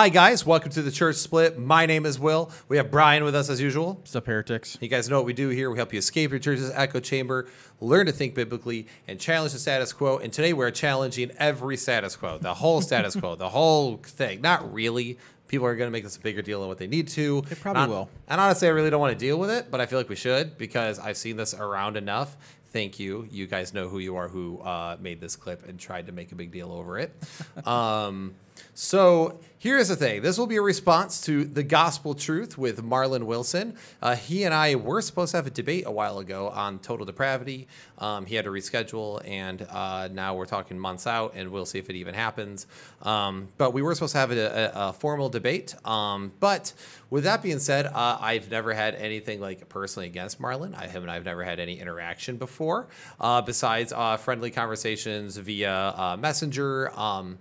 Hi, guys. Welcome to the Church Split. My name is Will. We have Brian with us as usual. What's up, heretics? You guys know what we do here. We help you escape your church's echo chamber, learn to think biblically, and challenge the status quo. And today we're challenging every status quo, the whole status quo, the whole thing. Not really. People are going to make this a bigger deal than what they need to. They probably And- will. And honestly, I really don't want to deal with it, but I feel like we should because I've seen this around enough. Thank you. You guys know who you are who uh, made this clip and tried to make a big deal over it. um, so here's the thing this will be a response to the gospel truth with Marlon Wilson. Uh, he and I were supposed to have a debate a while ago on total depravity. Um, he had to reschedule, and uh, now we're talking months out, and we'll see if it even happens. Um, but we were supposed to have a, a, a formal debate. Um, but with that being said, uh, I've never had anything like personally against Marlon. I haven't. I've never had any interaction before, uh, besides uh, friendly conversations via uh, Messenger. Um,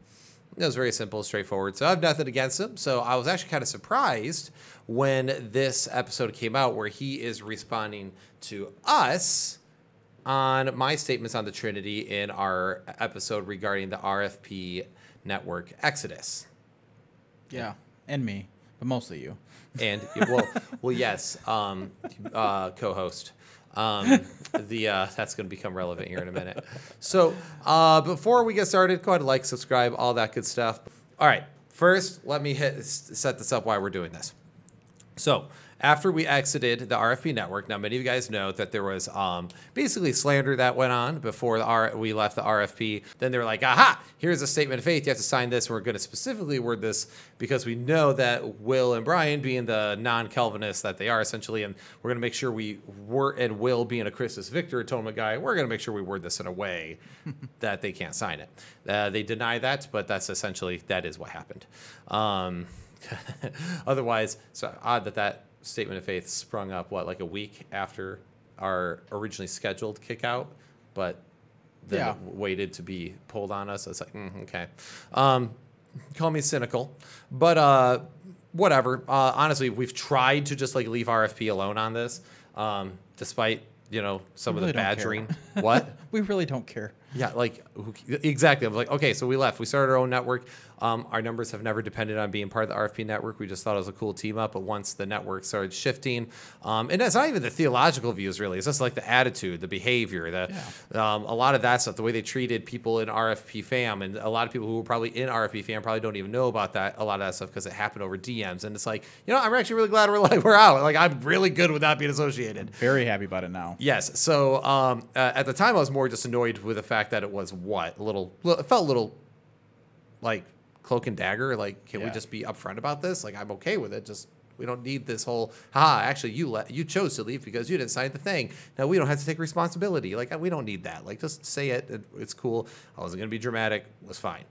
it was very simple, straightforward. So I have nothing against him. So I was actually kind of surprised when this episode came out where he is responding to us on my statements on the Trinity in our episode regarding the RFP network Exodus. Yeah, and me, but mostly you. And well, well, yes, um, uh, co-host. Um, the uh, that's going to become relevant here in a minute. So uh, before we get started, go ahead and like, subscribe, all that good stuff. All right, first let me hit, set this up why we're doing this. So after we exited the RFP network, now many of you guys know that there was um, basically slander that went on before the R- we left the RFP. Then they were like, "Aha! Here's a statement of faith. You have to sign this." We're going to specifically word this because we know that Will and Brian, being the non-Calvinists that they are essentially, and we're going to make sure we were and Will being a Christus Victor atonement guy, we're going to make sure we word this in a way that they can't sign it. Uh, they deny that, but that's essentially that is what happened. Um, Otherwise, so odd that that statement of faith sprung up what like a week after our originally scheduled kick out, but then Yeah. it waited to be pulled on us. It's like mm, okay. Um, call me cynical, but uh, whatever. Uh, honestly, we've tried to just like leave RFP alone on this, um, despite you know some We of the really badgering. what? We really don't care. Yeah, like who, exactly. I was like, okay, so we left. We started our own network. Um, our numbers have never depended on being part of the RFP network. We just thought it was a cool team up. But once the network started shifting, um, and it's not even the theological views really. It's just like the attitude, the behavior, the um, a lot of that stuff, the way they treated people in RFP fam, and a lot of people who were probably in RFP fam probably don't even know about that. A lot of that stuff because it happened over DMs, and it's like, you know, I'm actually really glad we're like we're out. Like I'm really good with not being associated. Very happy about it now. Yes. So um, uh, at the time, I was more just annoyed with the fact that it was what a little. It felt a little like cloak and dagger. Like, can we just be upfront about this? Like, I'm okay with it. Just we don't need this whole. Ha! Actually, you let you chose to leave because you didn't sign the thing. Now we don't have to take responsibility. Like, we don't need that. Like, just say it. it it's cool. I wasn't gonna be dramatic. It was fine.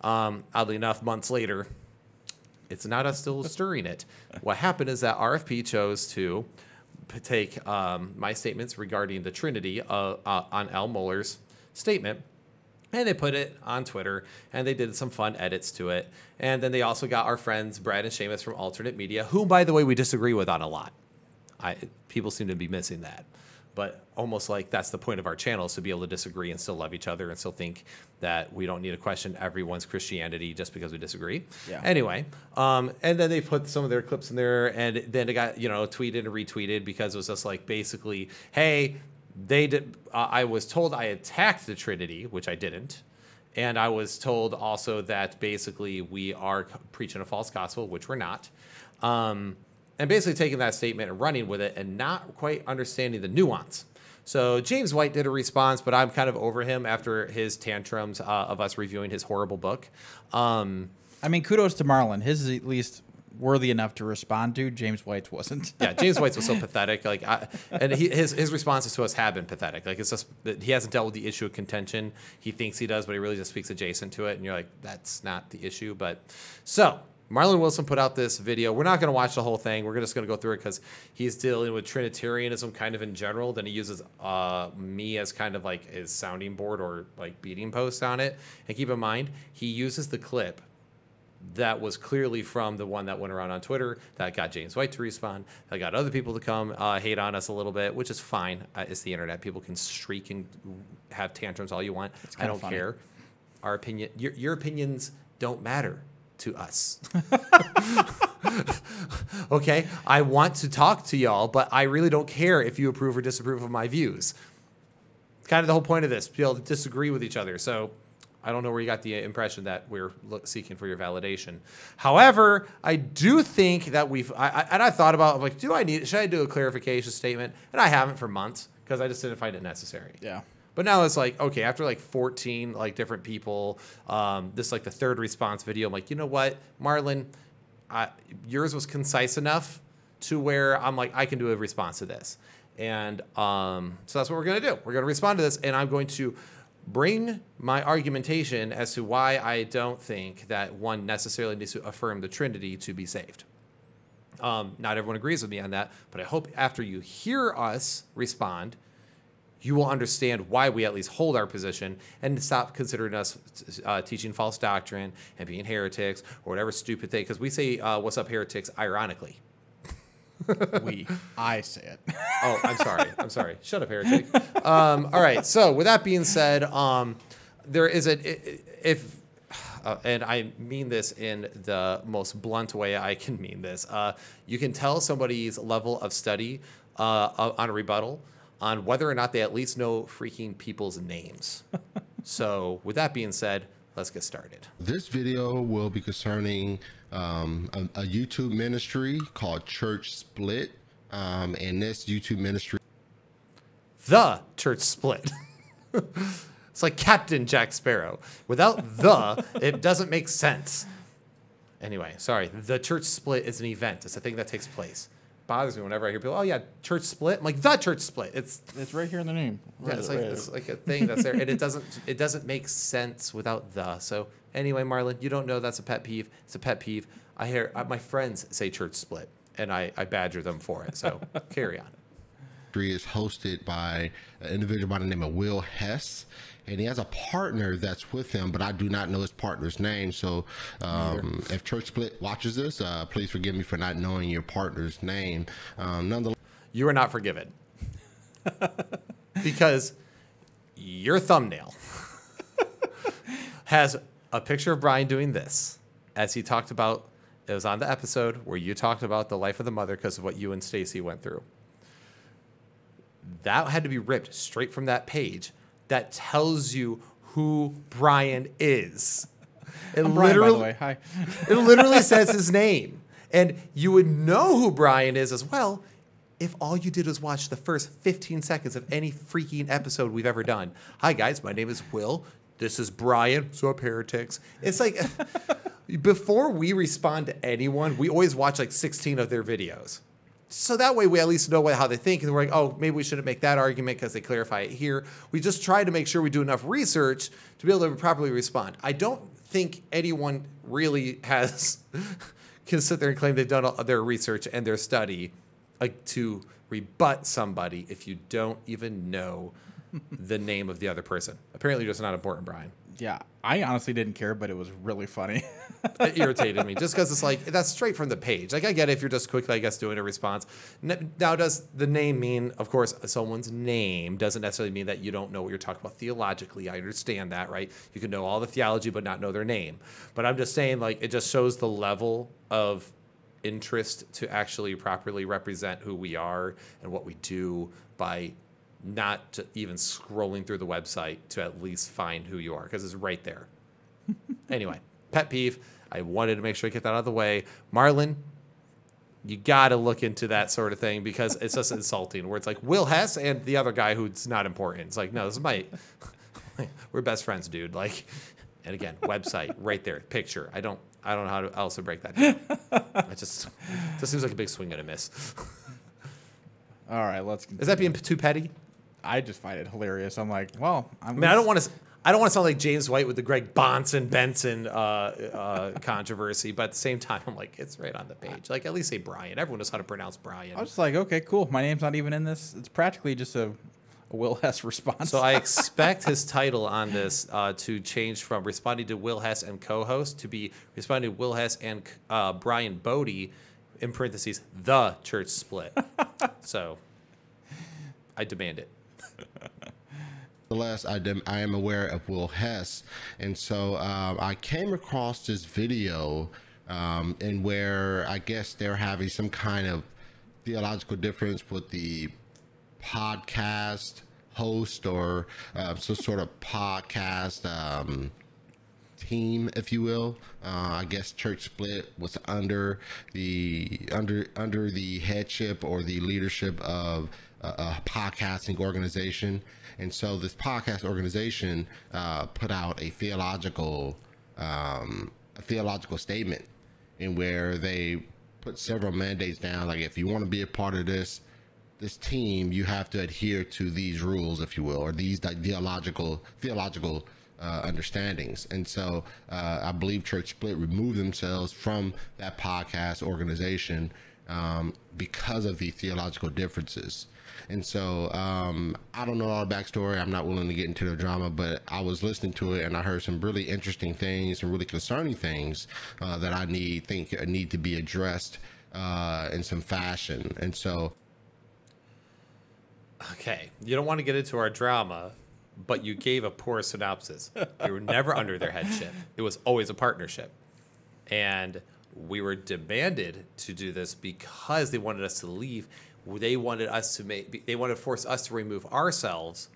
Um, oddly enough, months later, it's not us still stirring it. What happened is that RFP chose to take um, my statements regarding the Trinity uh, uh, on Al Mohler's statement. And they put it on Twitter and they did some fun edits to it. And then they also got our friends Brad and Seamus from Alternate Media, who, by the way, we disagree with on a lot. I, people seem to be missing that. But almost like that's the point of our channel is to be able to disagree and still love each other and still think that we don't need to question everyone's Christianity just because we disagree. Yeah. Anyway, um, and then they put some of their clips in there, and then it got you know tweeted and retweeted because it was just like basically, hey, they did. Uh, I was told I attacked the Trinity, which I didn't. And I was told also that basically we are preaching a false gospel, which we're not. Um, and basically taking that statement and running with it and not quite understanding the nuance. So James White did a response, but I'm kind of over him after his tantrums uh, of us reviewing his horrible book. Um, I mean, kudos to Marlon. His is at least worthy enough to respond to. James White's wasn't. yeah, James White's was so pathetic. Like, I, and he, his his responses to us have been pathetic. Like, it's just that he hasn't dealt with the issue of contention. He thinks he does, but he really just speaks adjacent to it. And you're like, that's not the issue. But so Marlon Wilson put out this video. We're not going to watch the whole thing. We're just going to go through it because he's dealing with Trinitarianism kind of in general. Then he uses uh, me as kind of like his sounding board or like beating post on it. And keep in mind, he uses the clip that was clearly from the one that went around on Twitter that got James White to respond, that got other people to come uh, hate on us a little bit, which is fine. Uh, it's the internet. People can streak and have tantrums all you want. I don't funny. care. Our opinion, your, your opinions don't matter. to us. okay, I want to talk to y'all, but I really don't care if you approve or disapprove of my views. It's Kind of the whole point of this, be able to disagree with each other. So I don't know where you got the impression that we're seeking for your validation. However, I do think that we've, I, I, and I thought about like, do I need, should I do a clarification statement? And I haven't for months because I just didn't find it necessary. Yeah. But now it's like, okay, after like 14 like different people, um, this like the third response video, I'm like, you know what, Marlon, I, yours was concise enough to where I'm like, I can do a response to this. And um, so that's what we're going to do. We're going to respond to this, and I'm going to bring my argumentation as to why I don't think that one necessarily needs to affirm the Trinity to be saved. Um, not everyone agrees with me on that, but I hope after you hear us respond, you will understand why we at least hold our position and stop considering us uh, teaching false doctrine and being heretics or whatever stupid thing. Because we say, uh, "What's up, heretics?" ironically. We, I say it. Oh, I'm sorry. I'm sorry. Shut up, heretic. Um, all right. So, with that being said, um, there is a if, uh, and I mean this in the most blunt way I can mean this. Uh, you can tell somebody's level of study uh, on a rebuttal on whether or not they at least know freaking people's names. so, with that being said, let's get started. This video will be concerning um, a, a, YouTube ministry called Church Split. Um, and this YouTube ministry. The Church Split. it's like Captain Jack Sparrow. Without the, it doesn't make sense. Anyway, sorry. The Church Split is an event, it's a thing that takes place bothers me whenever I hear people, oh yeah, church split. I'm like the church split. It's it's right here in the name. Right, yeah, it's like right it's like a thing that's there, and it doesn't it doesn't make sense without the. So anyway, Marlon, you don't know that's a pet peeve. It's a pet peeve. I hear uh, my friends say church split, and I I badger them for it. So carry on. Is hosted by an individual by the name of Will Hess and he has a partner that's with him, but I do not know his partner's name. So um, if Church Split watches this, uh, please forgive me for not knowing your partner's name. Um, nonetheless, you are not forgiven because your thumbnail has a picture of Brian doing this as he talked about. It was on the episode where you talked about the life of the mother because of what you and Stacy went through. That had to be ripped straight from that page that tells you who Brian is. It I'm literally, Brian, Hi. it literally says his name. And you would know who Brian is as well if all you did was watch the first 15 seconds of any freaking episode we've ever done. Hi, guys. My name is Will. This is Brian. So up, heretics. It's like before we respond to anyone, we always watch like 16 of their videos so that way we at least know how they think and we're like oh maybe we shouldn't make that argument because they clarify it here. We just try to make sure we do enough research to be able to properly respond. I don't think anyone really has can sit there and claim they've done their research and their study like to rebut somebody if you don't even know the name of the other person. Apparently just not important brian yeah, I honestly didn't care, but it was really funny. it irritated me just because it's like that's straight from the page. Like I get it if you're just quickly, I guess, doing a response. Now, does the name mean, of course, someone's name doesn't necessarily mean that you don't know what you're talking about theologically. I understand that, right? You can know all the theology but not know their name. But I'm just saying, like, it just shows the level of interest to actually properly represent who we are and what we do by not even scrolling through the website to at least find who you are because it's right there. anyway, pet peeve. I wanted to make sure I get that out of the way. Marlon, you got to look into that sort of thing because it's just insulting. Where it's like Will Hess and the other guy who's not important. It's like, no, this is my, we're best friends, dude. Like, and again, website right there, picture. I don't, I don't know how to else to break that down. it just, it just seems like a big swing and a miss. All right, let's. Continue. Is that being too petty? I just find it hilarious. I'm like, well, I'm i mean, I don't want to. I don't want to sound like James White with the Greg Bahnsen Benson uh, uh, controversy, but at the same time, I'm like, it's right on the page. Like, at least say Brian. Everyone knows how to pronounce Brian. I was like, okay, cool. My name's not even in this. It's practically just a, a Will Hess response. So I expect his title on this uh, to change from responding to Will Hess and co-host to be responding to Will Hess and uh, Brian Bodie, in parentheses, the church split. so I demand it. nevertheless, I, dem- I am aware of Will Hess, and so uh, I came across this video um, in where I guess they're having some kind of theological difference with the podcast host or uh, some sort of podcast um, team, if you will. Uh, I guess Church Split was under the under under the headship or the leadership of a, podcasting organization, and so this podcast organization uh, put out a theological um, a theological statement in where they put several mandates down, like if you want to be a part of this this team, you have to adhere to these rules, if you will, or these theological theological uh, understandings. And so uh, I believe Church Split removed themselves from that podcast organization um, because of the theological differences. And so um, I don't know all the backstory. I'm not willing to get into the drama, but I was listening to it and I heard some really interesting things, some really concerning things uh, that I need think need to be addressed uh, in some fashion. And so Okay, you don't want to get into our drama, but you gave a poor synopsis. We were never under their headship. It was always a partnership. And we were demanded to do this because they wanted us to leave. They wanted us to make they wanted to force us to remove ourselves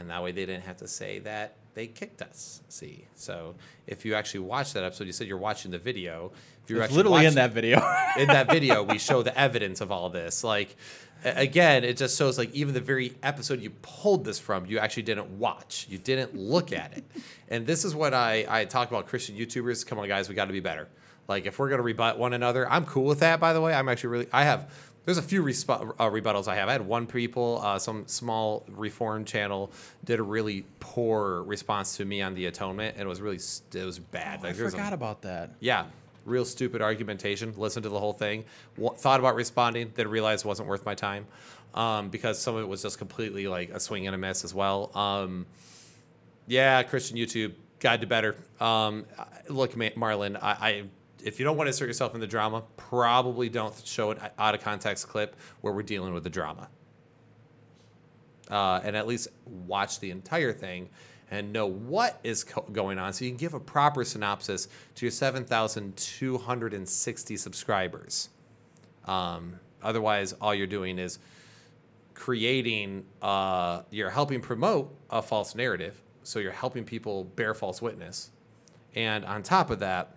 and that way they didn't have to say that they kicked us. See, so if you actually watch that episode, you said you're watching the video. If you're literally in that video. in that video, we show the evidence of all this. Like, again, it just shows like even the very episode you pulled this from, you actually didn't watch, you didn't look at it. And this is what I I talk about Christian YouTubers. Come on, guys, we got to be better. Like, if we're gonna rebut one another, I'm cool with that. By the way, I'm actually really I have. There's a few resp- uh, rebuttals I have. I had one people, uh, some small reform channel, did a really poor response to me on the atonement, and it was really st- it was bad. I Like, there was a- forgot about that. yeah, real stupid argumentation. Listened to the whole thing. Wa- thought about responding, then realized it wasn't worth my time um, because some of it was just completely like a swing and a miss as well. Um, yeah, Christian YouTube, God to better. Um, look, Ma- Marlon, I, I if you don't want to insert yourself in the drama, probably don't show an out of context clip where we're dealing with the drama. Uh, and at least watch the entire thing and know what is co- going on so you can give a proper synopsis to your 7,260 subscribers. Um, otherwise, all you're doing is creating, uh, you're helping promote a false narrative. So you're helping people bear false witness. And on top of that,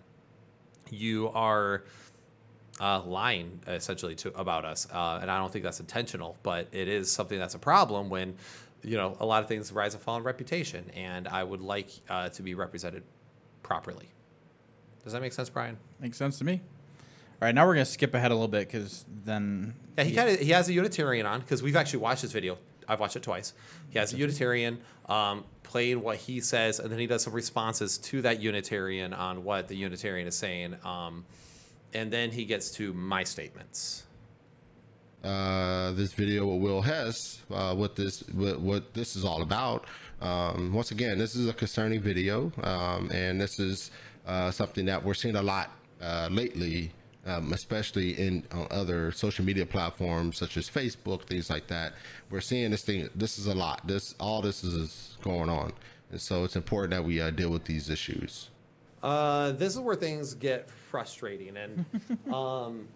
you are uh, lying essentially to about us, uh, and I don't think that's intentional, but it is something that's a problem when you know a lot of things rise and fall in reputation, and I would like uh, to be represented properly. Does that make sense, Brian? Makes sense to me. All right, now we're gonna skip ahead a little bit because then Yeah, he kind of he has a Unitarian on because we've actually watched this video. I've watched it twice. He has a Unitarian um, playing what he says, and then he does some responses to that Unitarian on what the Unitarian is saying, um, and then he gets to my statements. uh, this video with Will Hess, uh, what this what, what this is all about. Um, once again, this is a concerning video, um, and this is uh, something that we're seeing a lot uh, lately, um, especially in on other social media platforms such as Facebook, things like that. We're seeing this thing. This is a lot. This all this is going on, and so it's important that we uh, deal with these issues. Uh, this is where things get frustrating, and um,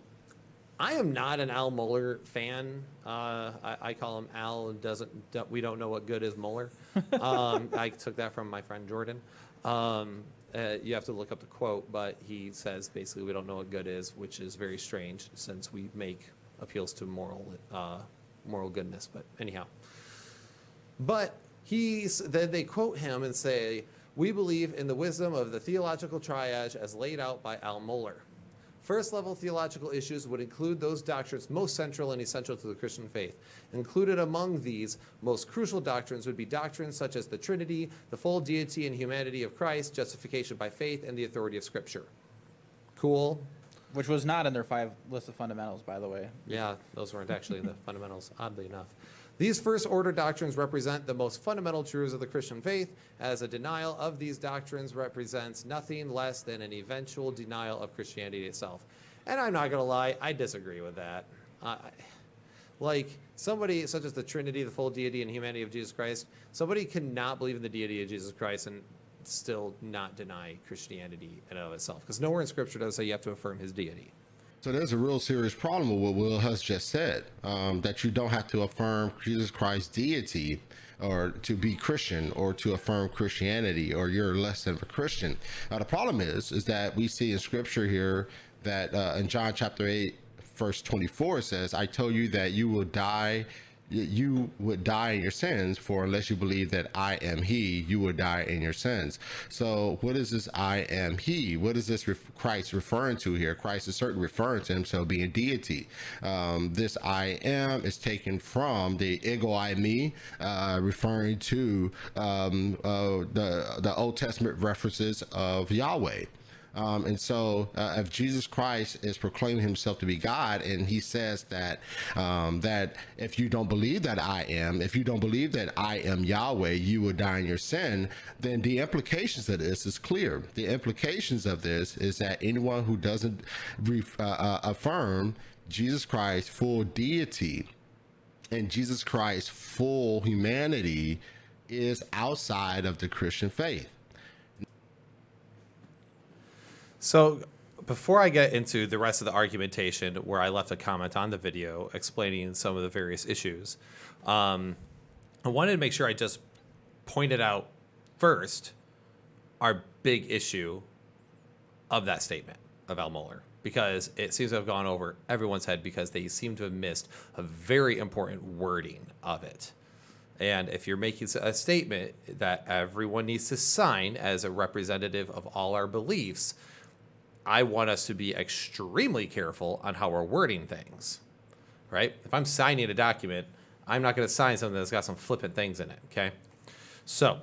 I am not an Al Mohler fan. Uh, I, I call him Al. Doesn't we don't know what good is Mohler? Um, I took that from my friend Jordan. Um, uh, you have to look up the quote, but he says basically we don't know what good is, which is very strange since we make appeals to moral uh, moral goodness. But anyhow, but he's then they quote him and say, "We believe in the wisdom of the theological triage as laid out by Al Mohler. First level theological issues would include those doctrines most central and essential to the Christian faith. Included among these most crucial doctrines would be doctrines such as the Trinity, the full deity and humanity of Christ, justification by faith, and the authority of Scripture." Cool. which was not in their five list of fundamentals, by the way. Yeah, those weren't actually the fundamentals, oddly enough. These first order doctrines represent the most fundamental truths of the Christian faith, as a denial of these doctrines represents nothing less than an eventual denial of Christianity itself. And I'm not going to lie, I disagree with that. I like somebody such as the Trinity, the full deity and humanity of Jesus Christ, somebody cannot believe in the deity of Jesus Christ and still not deny Christianity in and of itself. Because nowhere in Scripture does it say you have to affirm his deity. So there's a real serious problem with what Will has just said, um, that you don't have to affirm Jesus Christ's deity or to be Christian or to affirm Christianity or you're less than a Christian. Now the problem is, is that we see in Scripture here that uh, in John chapter eight, verse 24 says, "I tell you that you will die." You would die in your sins for unless you believe that I am he you would die in your sins. So what is this I am he? What is this Christ referring to here? Christ is certainly referring to himself being deity. Um, this I am is taken from the ego eimi uh, referring to um, uh, the the Old Testament references of Yahweh um, and so, uh, if Jesus Christ is proclaiming himself to be God, and he says that um, that if you don't believe that I am, if you don't believe that I am Yahweh, you will die in your sin. Then the implications of this is clear. The implications of this is that anyone who doesn't uh, uh, affirm Jesus Christ's full deity and Jesus Christ's full humanity is outside of the Christian faith. So before I get into the rest of the argumentation, where I left a comment on the video explaining some of the various issues, um, I wanted to make sure I just pointed out first our big issue of that statement of Al Mohler because it seems to have gone over everyone's head because they seem to have missed a very important wording of it. And if you're making a statement that everyone needs to sign as a representative of all our beliefs, I want us to be extremely careful on how we're wording things, right? If I'm signing a document, I'm not going to sign something that's got some flippant things in it, okay? So,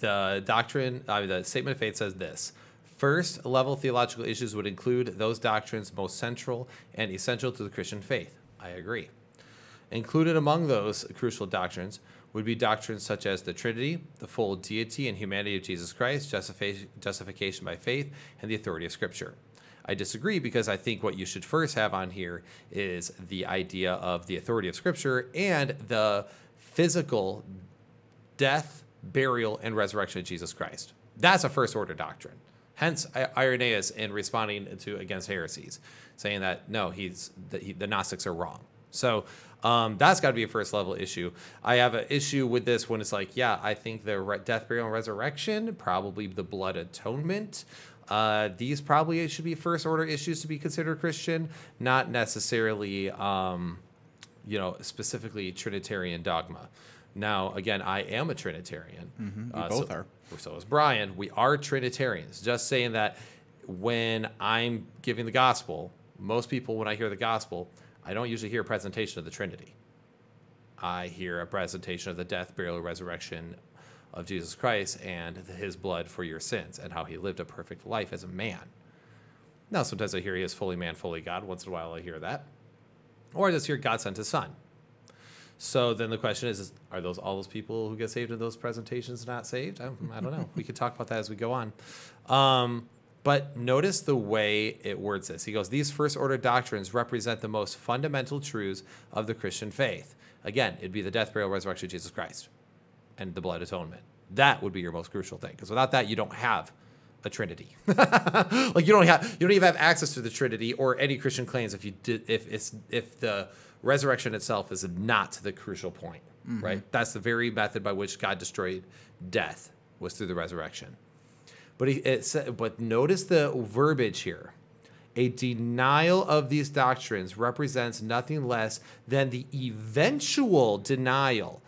the doctrine, uh, the statement of faith says this First level theological issues would include those doctrines most central and essential to the Christian faith. I agree. Included among those crucial doctrines would be doctrines such as the Trinity, the full deity and humanity of Jesus Christ, justification by faith, and the authority of Scripture. I disagree because I think what you should first have on here is the idea of the authority of Scripture and the physical death, burial, and resurrection of Jesus Christ. That's a first order doctrine. Hence, Irenaeus in responding to against heresies, saying that no, he's the, he, the Gnostics are wrong. So um, that's got to be a first level issue. I have an issue with this when it's like, yeah, I think the re- death, burial, and resurrection, probably the blood atonement. Uh, these probably should be first order issues to be considered Christian, not necessarily, um, you know, specifically Trinitarian dogma. Now, again, I am a Trinitarian. Mm-hmm. We uh, both so, are. So is Brian. We are Trinitarians. Just saying that when I'm giving the gospel, most people, when I hear the gospel, I don't usually hear a presentation of the Trinity. I hear a presentation of the death, burial, resurrection of Jesus Christ and his blood for your sins and how he lived a perfect life as a man. Now, sometimes I hear he is fully man, fully God. Once in a while, I hear that. Or I just hear God sent his son. So then the question is, is are those all those people who get saved in those presentations not saved? I, I don't know. we could talk about that as we go on. Um, but notice the way it words this. He goes, These first order doctrines represent the most fundamental truths of the Christian faith. Again, it'd be the death, burial, resurrection of Jesus Christ and the blood atonement. That would be your most crucial thing. Because without that, you don't have a Trinity. like you don't have you don't even have access to the Trinity or any Christian claims if you did if it's if the resurrection itself is not the crucial point. Mm-hmm. Right? That's the very method by which God destroyed death was through the resurrection. But he, it but notice the verbiage here. A denial of these doctrines represents nothing less than the eventual denial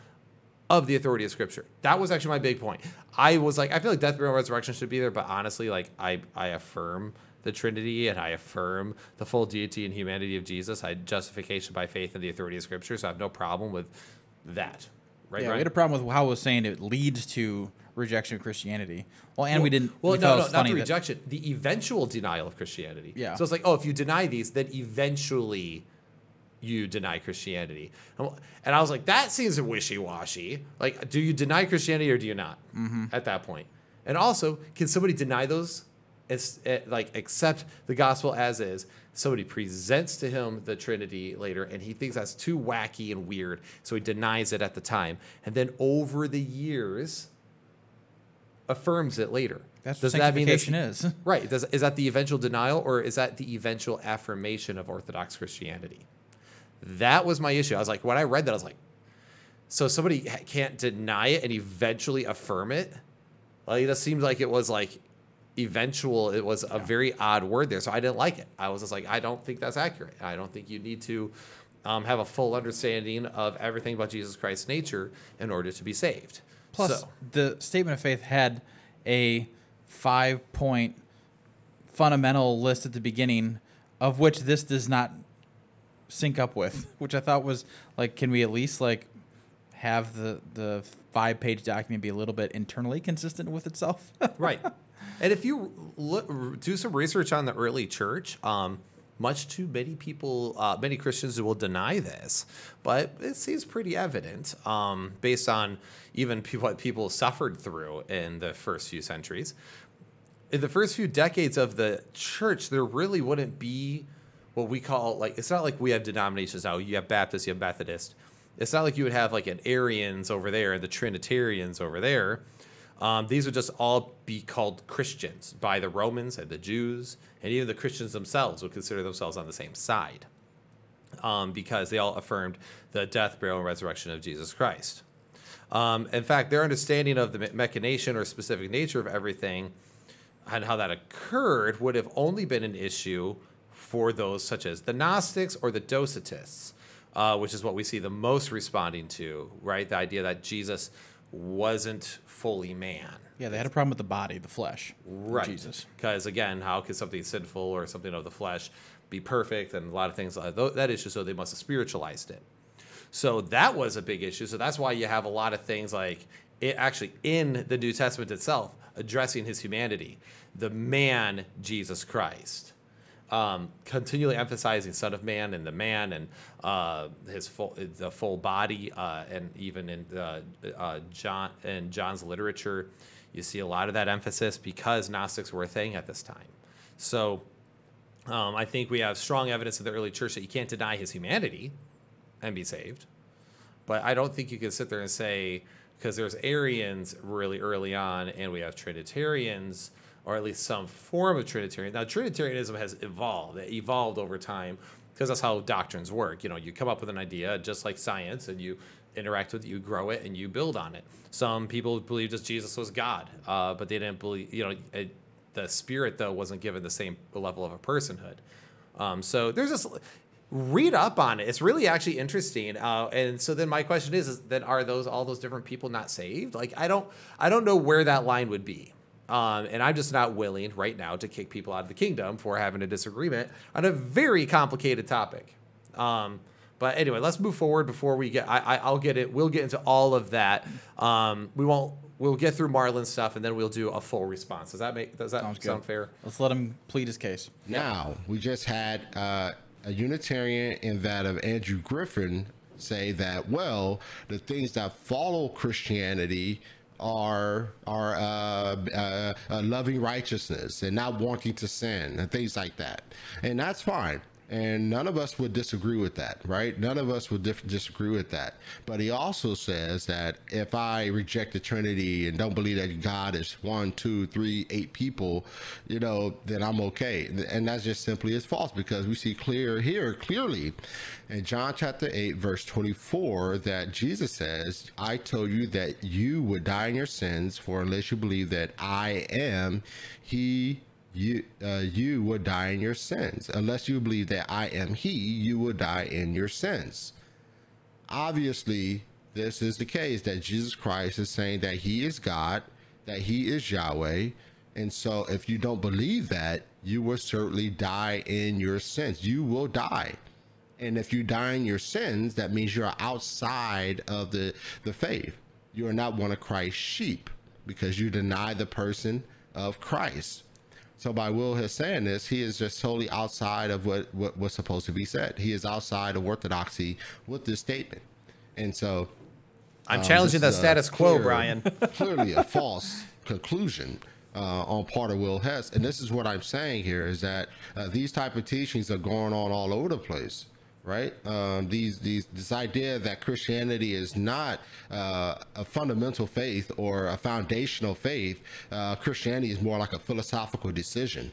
of the authority of Scripture. That was actually my big point. I was like, I feel like death, burial, resurrection should be there, but honestly, like I, I affirm the Trinity and I affirm the full deity and humanity of Jesus. I justification by faith and the authority of Scripture, so I have no problem with that. Right? Yeah, right? we had a problem with how I was saying it leads to rejection of Christianity. Well, and well, we didn't. Well, we no, no, not the rejection. The eventual denial of Christianity. Yeah. So it's like, oh, if you deny these, then eventually you deny Christianity. And I was like, that seems wishy washy. Like, do you deny Christianity or do you not? Mm-hmm. At that point? and also, can somebody deny those it, like accept the gospel as is. Somebody presents to him the Trinity later, and he thinks that's too wacky and weird, so he denies it at the time, and then over the years affirms it later. That's does what sanctification is. Right. Does, is that the eventual denial or is that the eventual affirmation of Orthodox Christianity? That was my issue. I was like, when I read that, I was like, so somebody can't deny it and eventually affirm it? Like, it just seemed like it was like eventual. It was a very odd word there. So I didn't like it. I was just like, I don't think that's accurate. I don't think you need to um, have a full understanding of everything about Jesus Christ's nature in order to be saved. Plus, So- the statement of faith had a five point fundamental list at the beginning, of which this does not sync up with, which I thought was like, can we at least like have the the five page document be a little bit internally consistent with itself? right. And if you look, do some research on the early church, um, much too many people, uh, many Christians will deny this, but it seems pretty evident um, based on even pe- what people suffered through in the first few centuries. In the first few decades of the church, there really wouldn't be what we call like it's not like we have denominations now. You have Baptist, you have Methodist. It's not like you would have like an Arians over there and the Trinitarians over there. Um, these would just all be called Christians by the Romans and the Jews, and even the Christians themselves would consider themselves on the same side um, because they all affirmed the death, burial, and resurrection of Jesus Christ. Um, in fact, their understanding of the me- machination or specific nature of everything and how that occurred would have only been an issue for those such as the Gnostics or the Docetists, uh, which is what we see the most responding to, right? The idea that Jesus wasn't fully man. yeah, they had a problem with the body, the flesh. Right. Jesus. Because again, how could something sinful or something of the flesh be perfect? And a lot of things like that issue. So they must have spiritualized it. So that was a big issue. So that's why you have a lot of things like it actually in the New Testament itself addressing his humanity, the man Jesus Christ. Um, continually emphasizing Son of Man and the man and uh, his full the full body uh, and even in uh, John in John's literature, you see a lot of that emphasis because Gnostics were a thing at this time. So um, I think we have strong evidence of the early church that you can't deny his humanity and be saved. But I don't think you can sit there and say because there's Arians really early on, and we have Trinitarians, or at least some form of Trinitarian. Now, Trinitarianism has evolved. It evolved over time because that's how doctrines work. You know, you come up with an idea just like science, and you interact with it, you grow it, and you build on it. Some people believe just Jesus was God, uh, but they didn't believe. You know, it, the spirit though wasn't given the same level of a personhood. Um, so there's this. Read up on it. It's really actually interesting. Uh, and so then my question is, is then are those all those different people not saved? Like I don't I don't know where that line would be. Um, and I'm just not willing right now to kick people out of the kingdom for having a disagreement on a very complicated topic. Um, but anyway, let's move forward before we get. I, I, I'll get it. We'll get into all of that. Um, we won't. We'll get through Marlon stuff, and then we'll do a full response. Does that make? Does that Sounds good. sound fair? Let's let him plead his case. Now, we just had uh, a Unitarian in that of Andrew Griffin say that, well, the things that follow Christianity are are uh, uh, uh, loving righteousness and not wanting to sin and things like that, and that's fine. And none of us would disagree with that, right? None of us would dif- disagree with that. But he also says that if I reject the Trinity and don't believe that God is one, two, three, eight people, you know, then I'm okay. And that's just simply is false because we see clear here clearly in John chapter 8, verse 24, that Jesus says, I told you that you would die in your sins, for unless you believe that I am, he you uh, you will die in your sins. Unless you believe that I am he you will die in your sins. Obviously this is the case that Jesus Christ is saying that he is God that he is Yahweh. And so if you don't believe that you will certainly die in your sins. You will die. And if you die in your sins that means you're outside of the the faith. You are not one of Christ's sheep because you deny the person of Christ so by Will has saying this, he is just totally outside of what, what was supposed to be said. He is outside of orthodoxy with this statement. And so I'm um, challenging the status quo, clear- Brian. clearly a false conclusion uh, on part of Will Hess. And this is what I'm saying here is that uh, these type of teachings are going on all over the place. Right, um, these these this idea that Christianity is not uh, a fundamental faith or a foundational faith. Uh, Christianity is more like a philosophical decision.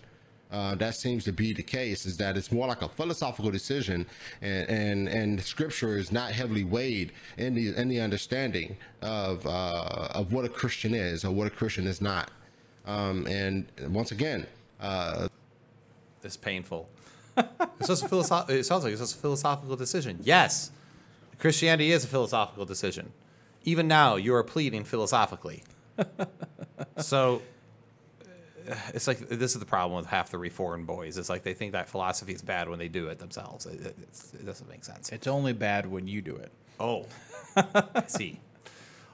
Uh, that seems to be the case is that it's more like a philosophical decision and and, and scripture is not heavily weighed in the in the understanding of uh, of what a christian is or what a christian is not um, and once again uh, It's painful. It's just a philosoph- It sounds like it's just a philosophical decision. Yes, Christianity is a philosophical decision. Even now, you are pleading philosophically. so uh, it's like this is the problem with half the reformed boys. It's like they think that philosophy is bad when they do it themselves. It, it, it doesn't make sense. It's only bad when you do it. Oh, I see.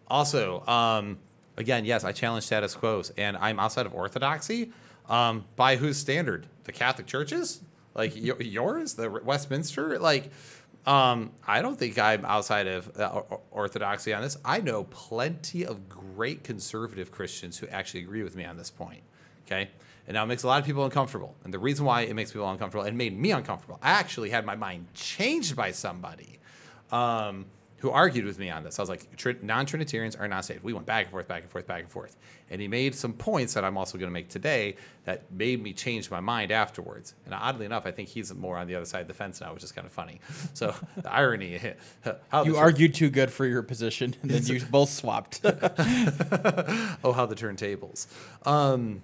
Also, um, again, yes, I challenge status quo, and I'm outside of orthodoxy. Um, by whose standard? The Catholic churches? Like yours, the Westminster? Like, um, I don't think I'm outside of uh, orthodoxy on this. I know plenty of great conservative Christians who actually agree with me on this point. Okay. And now it makes a lot of people uncomfortable. And the reason why it makes people uncomfortable and made me uncomfortable, I actually had my mind changed by somebody um, who argued with me on this. I was like, Trin- non-Trinitarians are not saved. We went back and forth, back and forth, back and forth, and he made some points that I'm also going to make today that made me change my mind afterwards. And oddly enough, I think he's more on the other side of the fence now, which is kind of funny. So the irony, how You argued too good for your position, and then you both swapped. oh how the turntables. Um,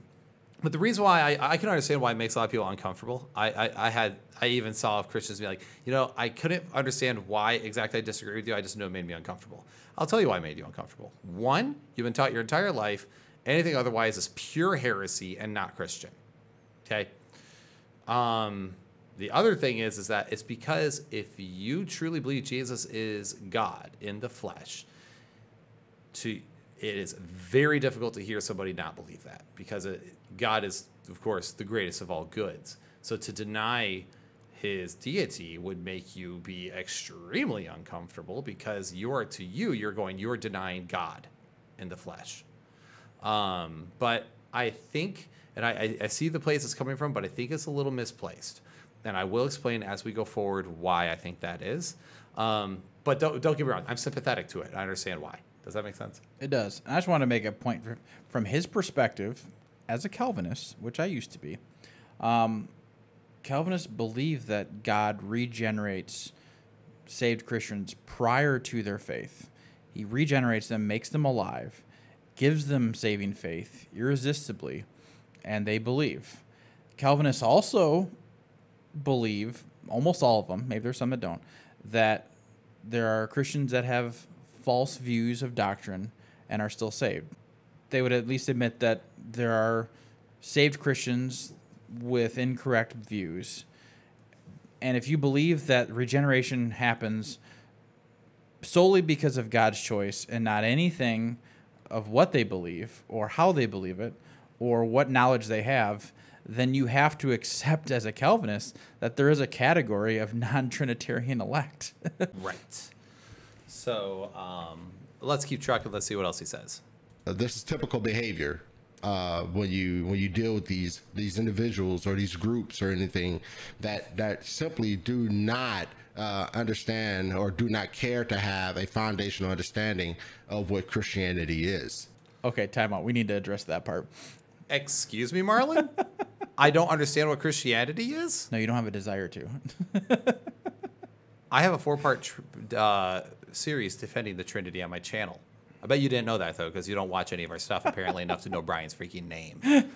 but the reason why I, I can understand why it makes a lot of people uncomfortable. I, I, I had I even saw Christians be like, you know, I couldn't understand why exactly I disagree with you. I just know it made me uncomfortable. I'll tell you why it made you uncomfortable. One, you've been taught your entire life anything otherwise is pure heresy and not Christian. Okay. Um, the other thing is, is that it's because if you truly believe Jesus is God in the flesh, to it is very difficult to hear somebody not believe that because it, God is, of course, the greatest of all goods. So to deny his deity would make you be extremely uncomfortable because you are to you you're going you're denying God in the flesh. Um, but I think, and I, I, see the place it's coming from, but I think it's a little misplaced. And I will explain as we go forward why I think that is. Um, but don't, don't get me wrong, I'm sympathetic to it. I understand why. Does that make sense? It does. And I just want to make a point fr- from his perspective as a Calvinist, which I used to be. Um, Calvinists believe that God regenerates saved Christians prior to their faith. He regenerates them, makes them alive, gives them saving faith irresistibly, and they believe. Calvinists also believe, almost all of them, maybe there's some that don't, that there are Christians that have false views of doctrine and are still saved. They would at least admit that there are saved Christians with incorrect views. And if you believe that regeneration happens solely because of God's choice and not anything of what they believe or how they believe it or what knowledge they have, then you have to accept as a Calvinist that there is a category of non Trinitarian elect. Right. So um, let's keep track of. Let's see what else he says. Uh, this is typical behavior uh, when you when you deal with these these individuals or these groups or anything that that simply do not uh, understand or do not care to have a foundational understanding of what Christianity is. okay, time out. We need to address that part. Excuse me, Marlon. I don't understand what Christianity is. No, you don't have a desire to. I have a four-part tr- uh, series defending the Trinity on my channel. I bet you didn't know that though, because you don't watch any of our stuff apparently enough to know Brian's freaking name.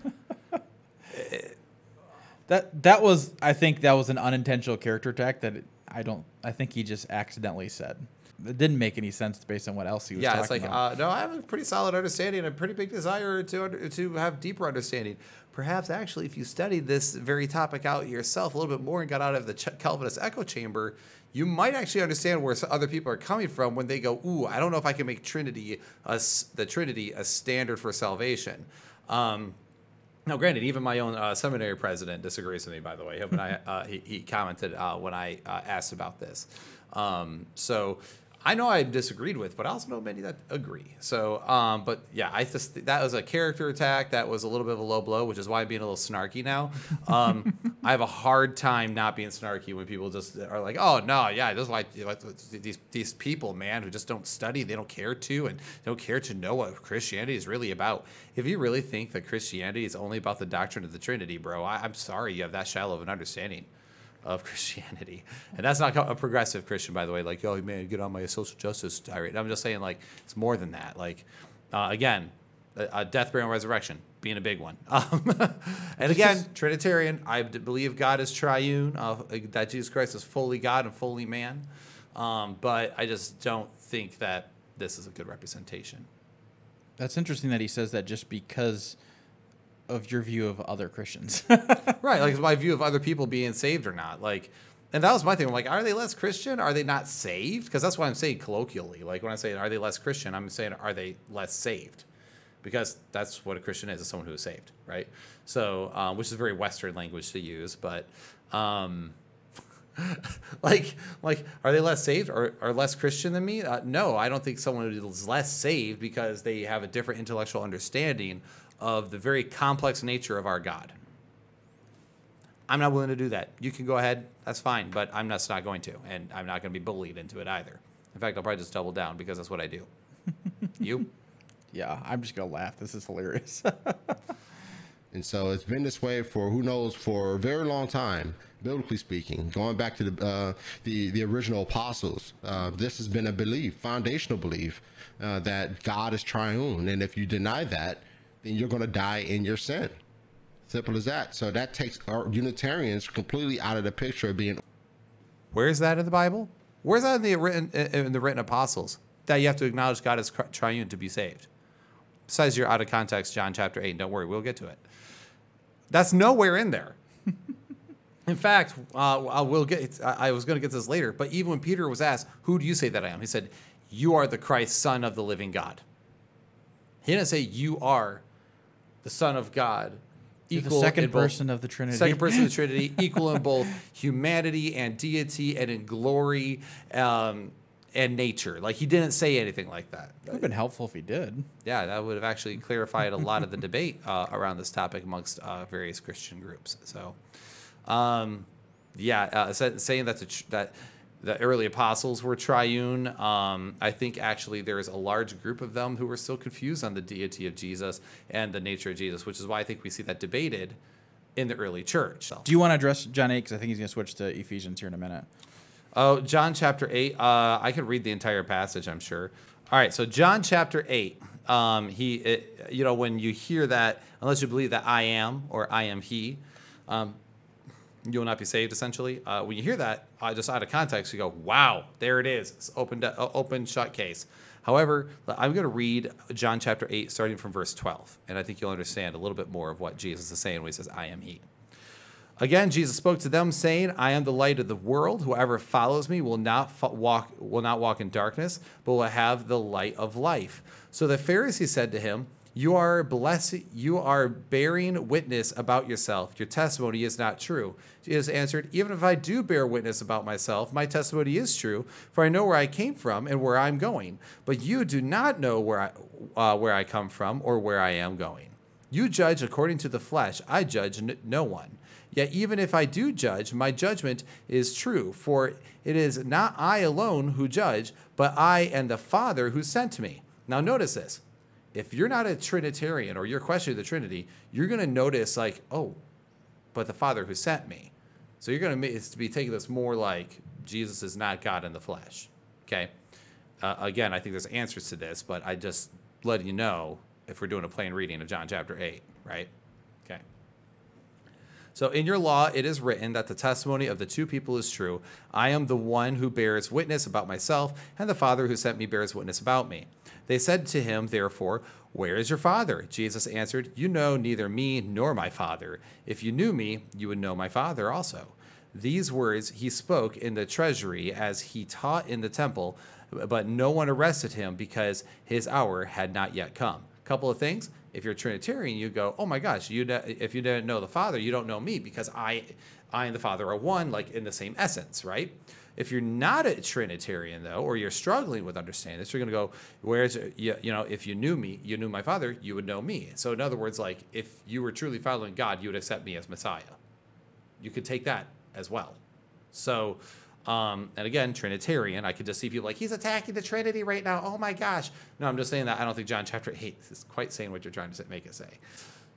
That that was, I think, that was an unintentional character attack that I don't. I think he just accidentally said. It didn't make any sense based on what else he was yeah, talking it's like about. uh, no, I have a pretty solid understanding and a pretty big desire to under, to have deeper understanding. Perhaps actually, if you studied this very topic out yourself a little bit more and got out of the Ch- Calvinist echo chamber, you might actually understand where other people are coming from when they go, "Ooh, I don't know if I can make Trinity a the Trinity a standard for salvation." Um, now, granted, even my own uh, seminary president disagrees with me. By the way, when I uh, he, he commented uh, when I uh, asked about this. Um, so I know I disagreed with, but I also know many that agree. So, um, but yeah, I just that was a character attack. That was a little bit of a low blow, which is why I'm being a little snarky now. Um, I have a hard time not being snarky when people just are like, "Oh no, yeah, this is why these these people, man, who just don't study, they don't care to, and don't care to know what Christianity is really about." If you really think that Christianity is only about the doctrine of the Trinity, bro, I, I'm sorry you have that shallow of an understanding of Christianity. And that's not a progressive Christian, by the way. Like, oh man, get on my social justice tirade. I'm just saying, like, it's more than that. Like, uh, again, a, death, burial, and resurrection being a big one. Um, and again, Trinitarian. I believe God is triune. Uh, that Jesus Christ is fully God and fully man. Um, but I just don't think that this is a good representation. That's interesting that he says that just because of your view of other Christians. right, like my view of other people being saved or not. Like, and that was my thing. I'm like, are they less Christian? Are they not saved? Because that's what I'm saying colloquially. Like when I say, are they less Christian? I'm saying, are they less saved? Because that's what a Christian is, is someone who is saved, right? So, um, which is a very Western language to use, but. Um, like like are they less saved or, or less christian than me uh, no i don't think someone is less saved because they have a different intellectual understanding of the very complex nature of our God. I'm not willing to do that. You can go ahead, that's fine, but I'm just not going to, and I'm not going to be bullied into it either. In fact, I'll probably just double down because that's what I do. you? Yeah, I'm just gonna laugh. This is hilarious. and so it's been this way for who knows for a very long time, biblically speaking. Going back to the uh, the the original apostles, uh, this has been a belief, foundational belief, uh, that God is triune, and if you deny that, then you're going to die in your sin. Simple as that. So that takes our Unitarians completely out of the picture of being. Where is that in the Bible? Where's that in the written in the written apostles that you have to acknowledge God as triune to be saved? Besides, you're out of context, John chapter eight. Don't worry, we'll get to it. That's nowhere in there. in fact, uh, I will get. I was going to get this later, but even when Peter was asked, "Who do you say that I am?" He said, "You are the Christ, Son of the living God." He didn't say, "You are the Son of God. Equal the second person of the Trinity. Second person of the Trinity, equal in both humanity and deity and in glory um, and nature. Like he didn't say anything like that. It would have been helpful if he did. Yeah, that would have actually clarified a lot of the debate uh, around this topic amongst uh, various Christian groups. So, um, yeah, uh, saying that the, that the early apostles were triune. Um, I think actually there is a large group of them who were still confused on the deity of Jesus and the nature of Jesus, which is why I think we see that debated in the early church. Do you want to address John 8? Because I think he's going to switch to Ephesians here in a minute. Oh, John chapter 8. Uh, I could read the entire passage, I'm sure. All right, so John chapter 8. Um, he, it, you know, when you hear that, unless you believe that I am or I am he, um, you will not be saved. Essentially, uh, when you hear that, uh, just out of context, you go, "Wow, there it is, it's open, uh, open shut case." However, I'm going to read John chapter eight, starting from verse 12, and I think you'll understand a little bit more of what Jesus is saying when he says, "I am He." Again, Jesus spoke to them, saying, "I am the light of the world. Whoever follows me will not walk will not walk in darkness, but will have the light of life." So the Pharisees said to him. You are blessing, you are bearing witness about yourself. Your testimony is not true. Jesus answered, Even if I do bear witness about myself, my testimony is true, for I know where I came from and where I'm going. But you do not know where I, uh, where I come from or where I am going. You judge according to the flesh, I judge n- no one. Yet even if I do judge, my judgment is true, for it is not I alone who judge, but I and the Father who sent me. Now notice this if you're not a Trinitarian or you're questioning the Trinity, you're going to notice like, oh, but the Father who sent me. So you're going to be taking this more like Jesus is not God in the flesh. Okay. Uh, again, I think there's answers to this, but I just letting you know if we're doing a plain reading of John chapter eight, right? Okay. So in your law it is written that the testimony of the two people is true. I am the one who bears witness about myself, and the Father who sent me bears witness about me. They said to him, therefore, Where is your father? Jesus answered, You know neither me nor my father. If you knew me, you would know my father also. These words he spoke in the treasury as he taught in the temple, but no one arrested him because his hour had not yet come. Couple of things. If you're Trinitarian, you go, "Oh my gosh, you if you didn't know the Father, you don't know me because I, I and the Father are one, like in the same essence, right?" If you're not a Trinitarian, though, or you're struggling with understanding this, you're going to go, where's, you, you know, if you knew me, you knew my Father, you would know me. So, in other words, like, if you were truly following God, you would accept me as Messiah. You could take that as well. So, um, and again, Trinitarian, I could just see people like, he's attacking the Trinity right now. Oh my gosh. No, I'm just saying that I don't think John chapter 8 is quite saying what you're trying to make it say.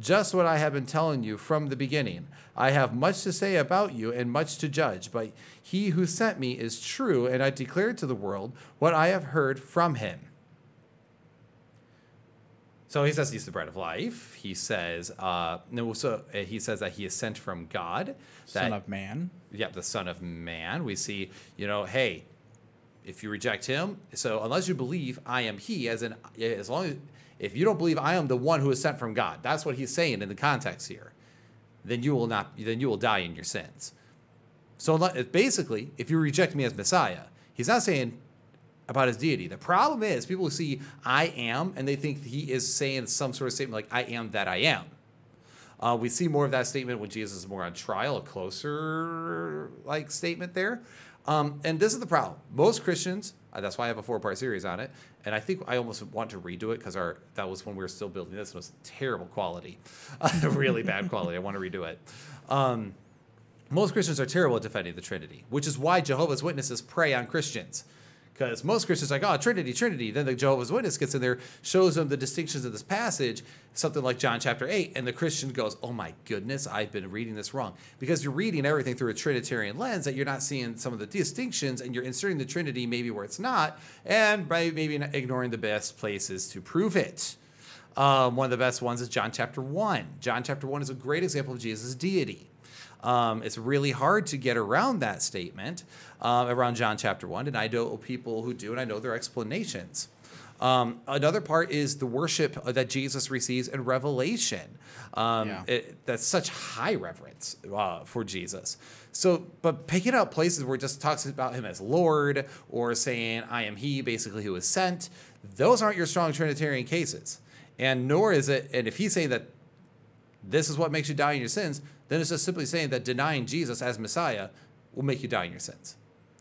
just what I have been telling you from the beginning. I have much to say about you and much to judge, but he who sent me is true, and I declare to the world what I have heard from him. So he says he's the bread of life. He says, uh, no, so uh, he says that he is sent from God. That, Son of Man. Yeah, the Son of Man. We see, you know, hey, if you reject him, so unless you believe I am he, as in, as long as if you don't believe I am the one who is sent from God, that's what he's saying in the context here, then you will not then you will die in your sins. So basically, if you reject me as Messiah, he's not saying about his deity. The problem is people see I am and they think he is saying some sort of statement like I am that I am. Uh, we see more of that statement when Jesus is more on trial, a closer like statement there. Um, and this is the problem. Most Christians, uh, that's why I have a four part series on it. And I think I almost want to redo it because our that was when we were still building this. It was terrible quality, really bad quality. I want to redo it. Um, most Christians are terrible at defending the Trinity, which is why Jehovah's Witnesses prey on Christians because most Christians are like, oh, Trinity, Trinity. Then the Jehovah's Witness gets in there, shows them the distinctions of this passage, something like John chapter 8, and the Christian goes, oh my goodness, I've been reading this wrong. Because you're reading everything through a Trinitarian lens that you're not seeing some of the distinctions, and you're inserting the Trinity maybe where it's not, and by maybe ignoring the best places to prove it. Um, one of the best ones is John chapter 1. John chapter 1 is a great example of Jesus' deity. Um, it's really hard to get around that statement uh, around John chapter 1, and I know people who do, and I know their explanations. Um, another part is the worship that Jesus receives in Revelation. Um, yeah. it, that's such high reverence uh, for Jesus. So, but picking out places where it just talks about him as Lord or saying, I am he, basically, who is sent, those aren't your strong Trinitarian cases. And nor is it, and if he's saying that this is what makes you die in your sins, then it's just simply saying that denying Jesus as Messiah will make you die in your sins.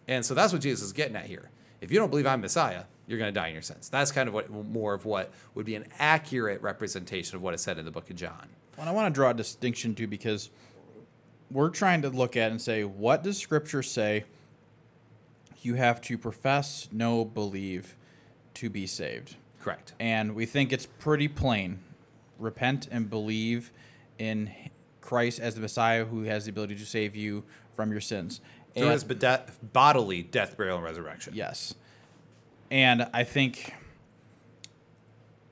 And so that's what Jesus is getting at here. If you don't believe I'm Messiah, you're going to die in your sins. That's kind of what more of what would be an accurate representation of what is said in the book of John. And I want to draw a distinction too because we're trying to look at and say, what does Scripture say? You have to profess, know, believe to be saved. Correct. And we think it's pretty plain. Repent and believe in Christ as the Messiah who has the ability to save you from your sins. Through his bodily death, burial, and resurrection. Yes. And I think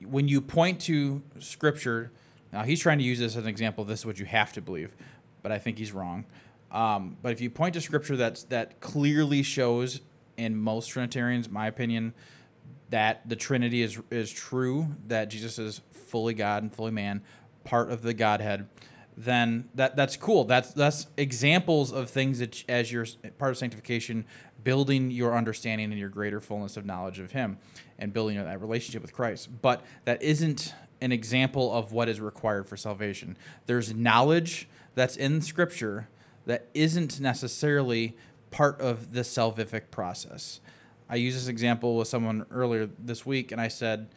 when you point to Scripture, now he's trying to use this as an example. This is what you have to believe, but I think he's wrong. Um, but if you point to Scripture that's that clearly shows, in most Trinitarians, my opinion, that the Trinity is is true, that Jesus is fully God and fully man, part of the Godhead then that that's cool. That's that's examples of things that as your part of sanctification, building your understanding and your greater fullness of knowledge of Him, and building that relationship with Christ. But that isn't an example of what is required for salvation. There's knowledge that's in Scripture that isn't necessarily part of the salvific process. I used this example with someone earlier this week, and I said,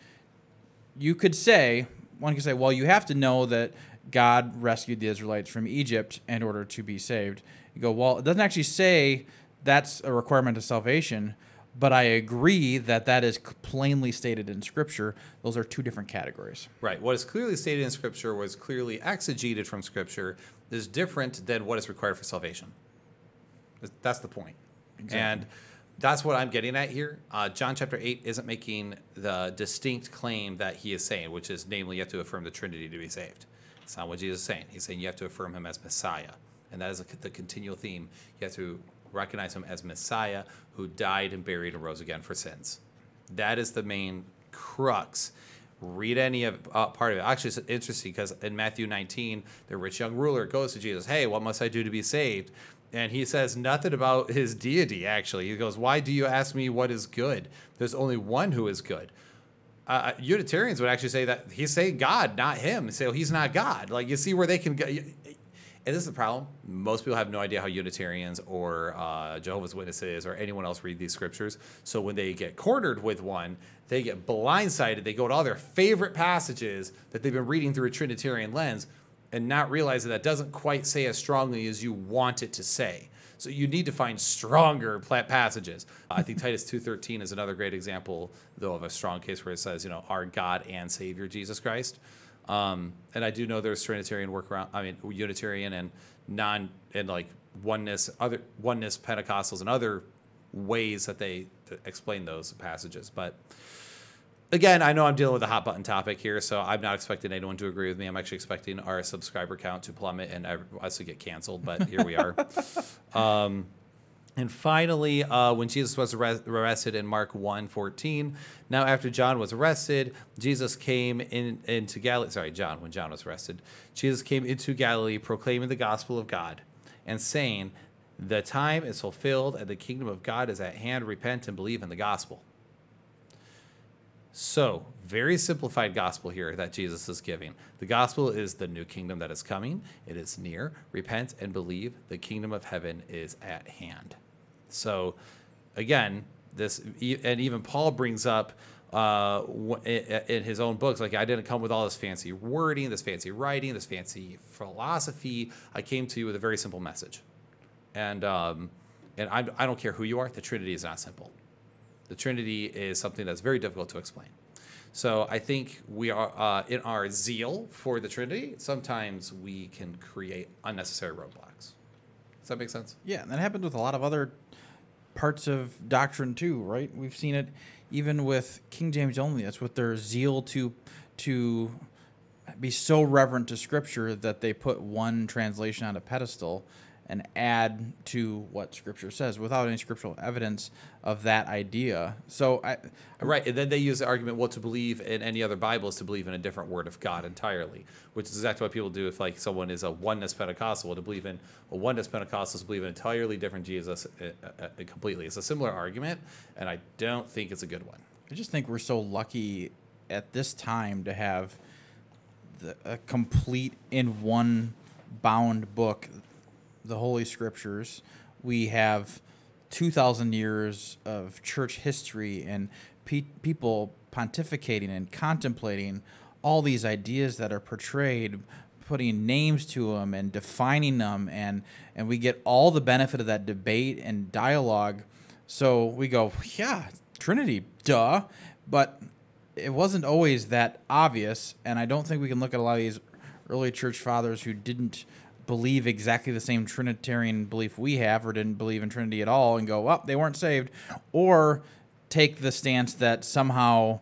you could say, one could say, well, you have to know that God rescued the Israelites from Egypt in order to be saved. You go, well, it doesn't actually say that's a requirement of salvation, but I agree that that is plainly stated in Scripture. Those are two different categories. Right. What is clearly stated in Scripture was clearly exegeted from Scripture is different than what is required for salvation. That's the point. Exactly. And that's what I'm getting at here. Uh, John chapter 8 isn't making the distinct claim that he is saying, which is namely, you have to affirm the Trinity to be saved. That's not what Jesus is saying. He's saying you have to affirm him as Messiah. And that is the continual theme. You have to recognize him as Messiah who died and buried and rose again for sins. That is the main crux. Read any of uh, part of it. Actually, it's interesting because in Matthew 19, the rich young ruler goes to Jesus, "Hey, what must I do to be saved?" And he says nothing about his deity. Actually, he goes, "Why do you ask me what is good? There's only one who is good." Uh, Unitarians would actually say that he's saying God, not him. Say, oh, he's not God. Like you see where they can go. And this is the problem. Most people have no idea how Unitarians or uh, Jehovah's Witnesses or anyone else read these scriptures. So when they get cornered with one, they get blindsided. They go to all their favorite passages that they've been reading through a Trinitarian lens and not realize that that doesn't quite say as strongly as you want it to say. So you need to find stronger passages. I think Titus 2:13 is another great example, though, of a strong case where it says, you know, our God and Savior Jesus Christ. Um, and I do know there's Trinitarian workaround. I mean, Unitarian and non and like oneness, other oneness Pentecostals and other ways that they explain those passages. But again, I know I'm dealing with a hot button topic here, so I'm not expecting anyone to agree with me. I'm actually expecting our subscriber count to plummet and us to get canceled, but here we are. um, and finally, uh, when Jesus was arrested in Mark 1 14, now after John was arrested, Jesus came in, into Galilee. Sorry, John, when John was arrested, Jesus came into Galilee proclaiming the gospel of God and saying, The time is fulfilled and the kingdom of God is at hand. Repent and believe in the gospel. So, very simplified gospel here that Jesus is giving. The gospel is the new kingdom that is coming, it is near. Repent and believe, the kingdom of heaven is at hand. So, again, this, and even Paul brings up uh, in his own books, like, I didn't come with all this fancy wording, this fancy writing, this fancy philosophy. I came to you with a very simple message. And, um, and I, I don't care who you are, the Trinity is not simple. The Trinity is something that's very difficult to explain. So I think we are uh, in our zeal for the Trinity. Sometimes we can create unnecessary roadblocks. Does that make sense? Yeah, and that happens with a lot of other parts of doctrine too, right? We've seen it even with King James only. That's with their zeal to to be so reverent to Scripture that they put one translation on a pedestal and add to what Scripture says without any scriptural evidence of that idea. So I right, and then they use the argument, well, to believe in any other Bible is to believe in a different word of God entirely, which is exactly what people do if like someone is a oneness Pentecostal. To believe in a oneness Pentecostal is believe in an entirely different Jesus uh, uh, uh, completely. It's a similar argument, and I don't think it's a good one. I just think we're so lucky at this time to have the, a complete in one bound book the Holy Scriptures. We have 2,000 years of church history and pe- people pontificating and contemplating all these ideas that are portrayed, putting names to them and defining them, and, and we get all the benefit of that debate and dialogue. So we go, yeah, Trinity, duh. But it wasn't always that obvious, and I don't think we can look at a lot of these early church fathers who didn't believe exactly the same Trinitarian belief we have or didn't believe in Trinity at all and go, well, they weren't saved, or take the stance that somehow,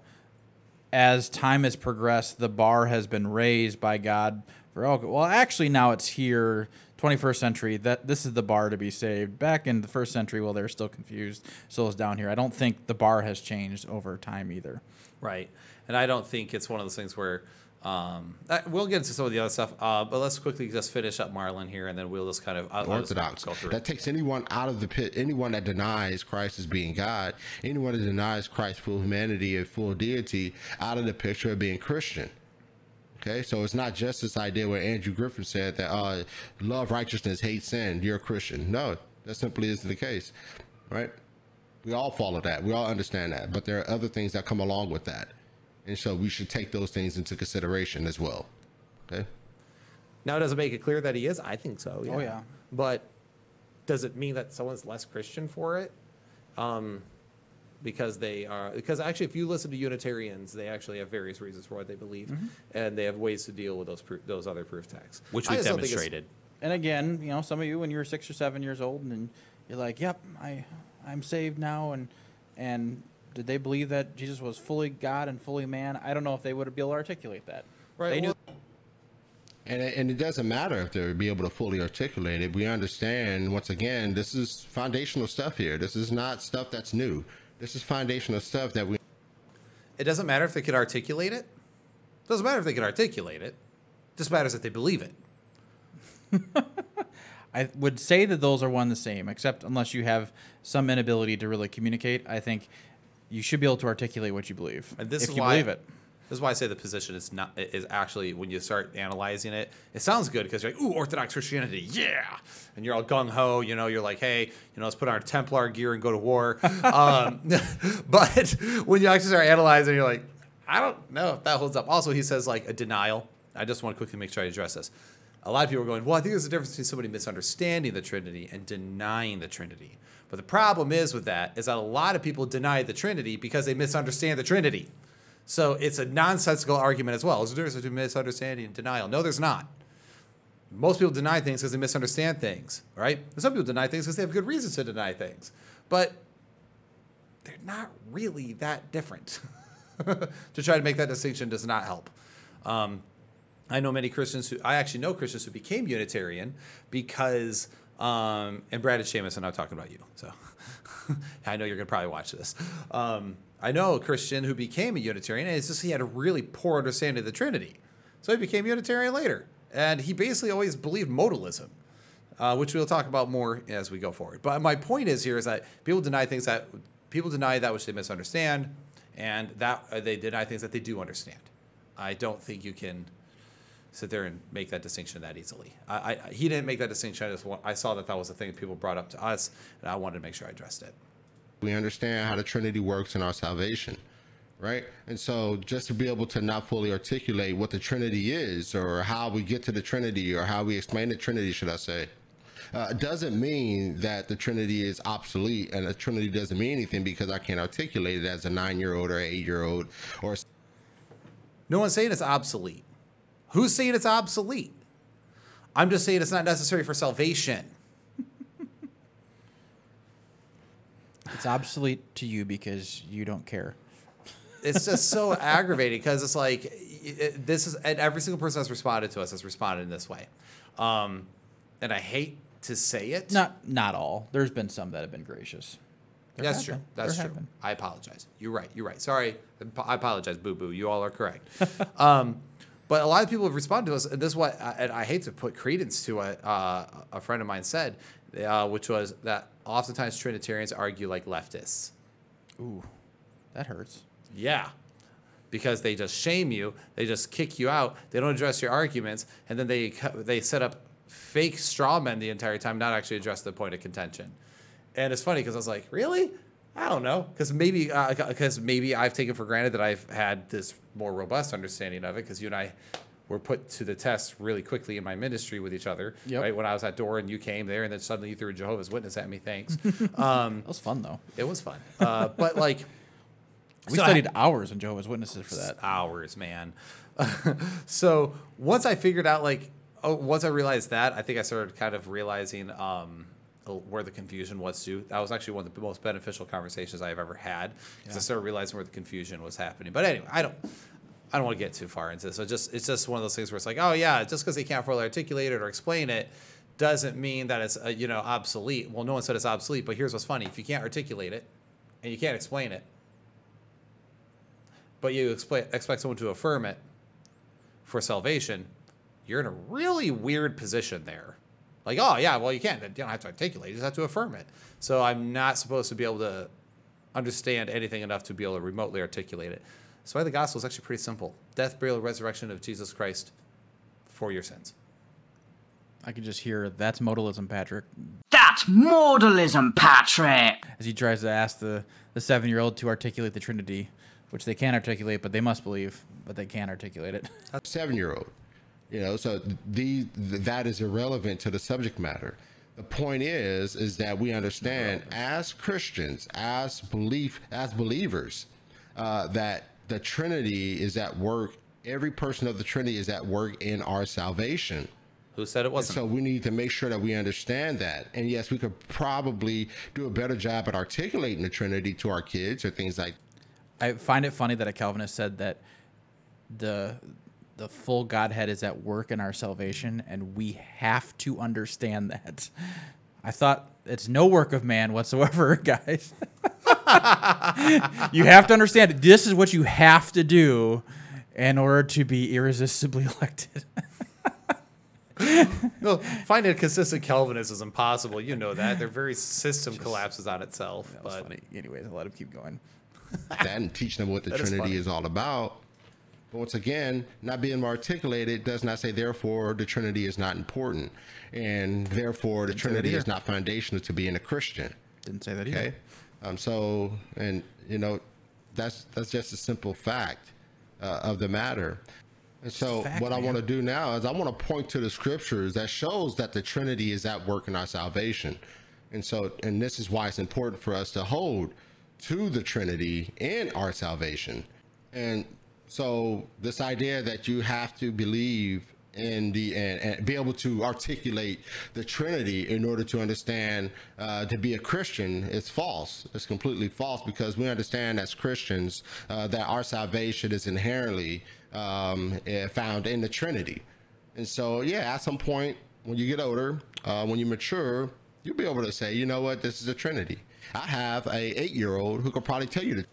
as time has progressed, the bar has been raised by God for, oh, well, actually, now it's here. 21st century that this is the bar to be saved. Back in the first century well they're still confused so it's down here. I don't think the bar has changed over time either. Right. And i don't think it's one of those things where um, we'll get into some of the other stuff, uh, but let's quickly just finish up Marlon here, and then we'll just kind of uh, orthodox. That takes anyone out of the pit. Anyone that denies Christ as being God, anyone that denies Christ's full humanity and full deity, out of the picture of being Christian. Okay, so it's not just this idea where Andrew Griffin said that uh, love righteousness, hate sin. You're a Christian. No, that simply isn't the case, right? We all follow that. We all understand that, but there are other things that come along with that. And so we should take those things into consideration as well. Okay. Now, does it make it clear that he is? I think so. Yeah. Oh yeah. But does it mean that someone's less Christian for it? Um, because they are because actually, if you listen to Unitarians, they actually have various reasons for what they believe, mm-hmm. and they have ways to deal with those those other proof texts, which we've demonstrated. And again, you know, some of you when you were six or seven years old, and you're like, "Yep, I I'm saved now," and and did they believe that Jesus was fully God and fully man? I don't know if they would be able to articulate that. Right. They well, And it, and it doesn't matter if they would be able to fully articulate it. We understand once again, this is foundational stuff here. This is not stuff that's new. This is foundational stuff that we It doesn't matter if they could articulate it. it Doesn't matter if they could articulate it. it Just matters if they believe it. I would say that those are one the same, except unless you have some inability to really communicate. I think you should be able to articulate what you believe And this if is you why believe it. This is why I say the position is not is actually when you start analyzing it, it sounds good because you're like, ooh, Orthodox Christianity, yeah, and you're all gung ho. You know, you're like, hey, you know, let's put on our Templar gear and go to war. um, but when you actually start analyzing, you're like, I don't know if that holds up. Also, he says like a denial. I just want to quickly make sure I address this. A lot of people are going, well, I think there's a difference between somebody misunderstanding the Trinity and denying the Trinity. But the problem is with that is that a lot of people deny the Trinity because they misunderstand the Trinity. So it's a nonsensical argument as well. There's a difference between misunderstanding and denial. No, there's not. Most people deny things because they misunderstand things, right? And some people deny things because they have good reasons to deny things. But they're not really that different. to try to make that distinction does not help. Um, I know many Christians who I actually know Christians who became Unitarian because um, and Brad and Seamus, and I'm talking about you. So I know you're gonna probably watch this. Um, I know a Christian who became a Unitarian, and it's just he had a really poor understanding of the Trinity, so he became Unitarian later, and he basically always believed modalism. Uh, which we'll talk about more as we go forward. But my point is here is that people deny things that people deny that which they misunderstand, and that uh, they deny things that they do understand. I don't think you can sit there and make that distinction that easily. I, I he didn't make that distinction. I just want, I saw that that was a thing people brought up to us, and I wanted to make sure I addressed it. we understand how the Trinity works in our salvation, right? And so, just to be able to not fully articulate what the Trinity is, or how we get to the Trinity, or how we explain the Trinity, should I say, uh, doesn't mean that the Trinity is obsolete, and the Trinity doesn't mean anything because I can't articulate it as a nine-year-old or eight-year-old or No one's saying it's obsolete. Who's saying it's obsolete? I'm just saying it's not necessary for salvation. It's obsolete to you because you don't care. It's just so aggravating because it's like it, this is and every single person that's responded to us has responded in this way, um, and I hate to say it. Not not all. There's been some that have been gracious. There That's have true. That's There true. been. I apologize. You're right. You're right. Sorry. I apologize, boo boo. You all are correct. um, but a lot of people have responded to us, and this is what, and I hate to put credence to what uh, a friend of mine said, uh, which was that oftentimes Trinitarians argue like leftists. Ooh, that hurts. Yeah. Because they just shame you, they just kick you out, they don't address your arguments, and then they they set up fake straw men the entire time, not actually address the point of contention. And it's funny because I was like, really? I don't know, because maybe because maybe I've taken for granted that I've had this more robust understanding of it, because you and I were put to the test really quickly in my ministry with each other. Yep. Right when I was at door and you came there, and then suddenly you threw a Jehovah's Witness at me. Thanks. um, That was fun though. it was fun, uh, but like. We so I- studied hours in Jehovah's Witnesses for that. hours, man. so once I figured out, like, oh, once I realized that, I think I started kind of realizing um, where the confusion was too. That was actually one of the most beneficial conversations I've ever had because I started realizing where the confusion was happening. But anyway, I don't. I don't want to get too far into this. So just it's just one of those things where it's like, oh yeah, just because they can't fully articulate it or explain it doesn't mean that it's uh, you know obsolete. Well, no one said it's obsolete, but here's what's funny: if you can't articulate it and you can't explain it, but you expect someone to affirm it for salvation, you're in a really weird position there. Like, oh yeah, well you can't. You don't have to articulate. You just have to affirm it. So I'm not supposed to be able to understand anything enough to be able to remotely articulate it. So why the gospel is actually pretty simple: death, burial, resurrection of Jesus Christ for your sins. I can just hear that's modalism, Patrick, That's modalism, Patrick. as he tries to ask the, the seven year old to articulate the Trinity, which they can't articulate, but they must believe, but they can't articulate it. seven year old you know so the that is irrelevant to the subject matter. The point is is that we understand as christians as belief as believers uh, that the trinity is at work every person of the trinity is at work in our salvation. Who said it wasn't? so we need to make sure that we understand that. And yes we could probably do a better job at articulating the trinity to our kids or things like I find it funny that a Calvinist said that the the full Godhead is at work in our salvation, and we have to understand that. I thought it's no work of man whatsoever, guys. you have to understand this is what you have to do in order to be irresistibly elected. No, finding a consistent Calvinist is impossible. You know that. Their very system collapses on itself. That but funny. Anyways, I'll let him keep going. that and teach them what the That is Trinity funny. is all about. But once again, not being articulated does not say therefore the Trinity is not important, and therefore the that Trinity is not foundational to being a Christian. Didn't say that either. Okay, um, so and you know that's that's just a simple fact uh, of the matter. And so fact, what I want to do now is I want to point to the scriptures that shows that the Trinity is at work in our salvation. And so and this is why it's important for us to hold to the Trinity in our salvation. And so this idea that you have to believe in the and, and be able to articulate the Trinity in order to understand uh, to be a Christian is false. It's completely false because we understand as Christians uh, that our salvation is inherently um, eh, found in the Trinity. And so, yeah, at some point when you get older, uh, when you mature, you'll be able to say, you know what, this is a Trinity. I have a eight-year-old who could probably tell you the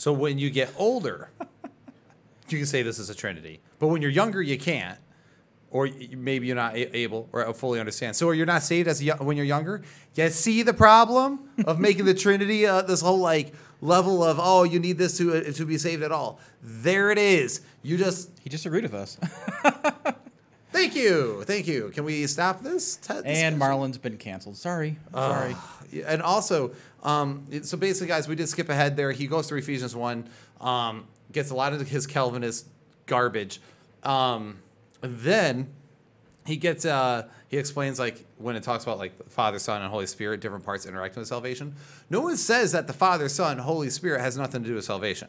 so when you get older, you can say this is a Trinity. But when you're younger, you can't. Or maybe you're not able or fully understand. So you're not saved as a, when you're younger. You see the problem of making the Trinity uh, this whole like level of oh you need this to uh, to be saved at all. There it is. You just He disagreed with us. thank you, thank you. Can we stop this? Te- and discussion? Marlon's been canceled. Sorry. Sorry. And also, um, so basically, guys, we did skip ahead there. He goes through Ephesians one, um, gets a lot of his Calvinist garbage. Um, then he gets uh, he explains like when it talks about like Father, Son, and Holy Spirit, different parts interacting with salvation. No one says that the Father, Son, Holy Spirit has nothing to do with salvation.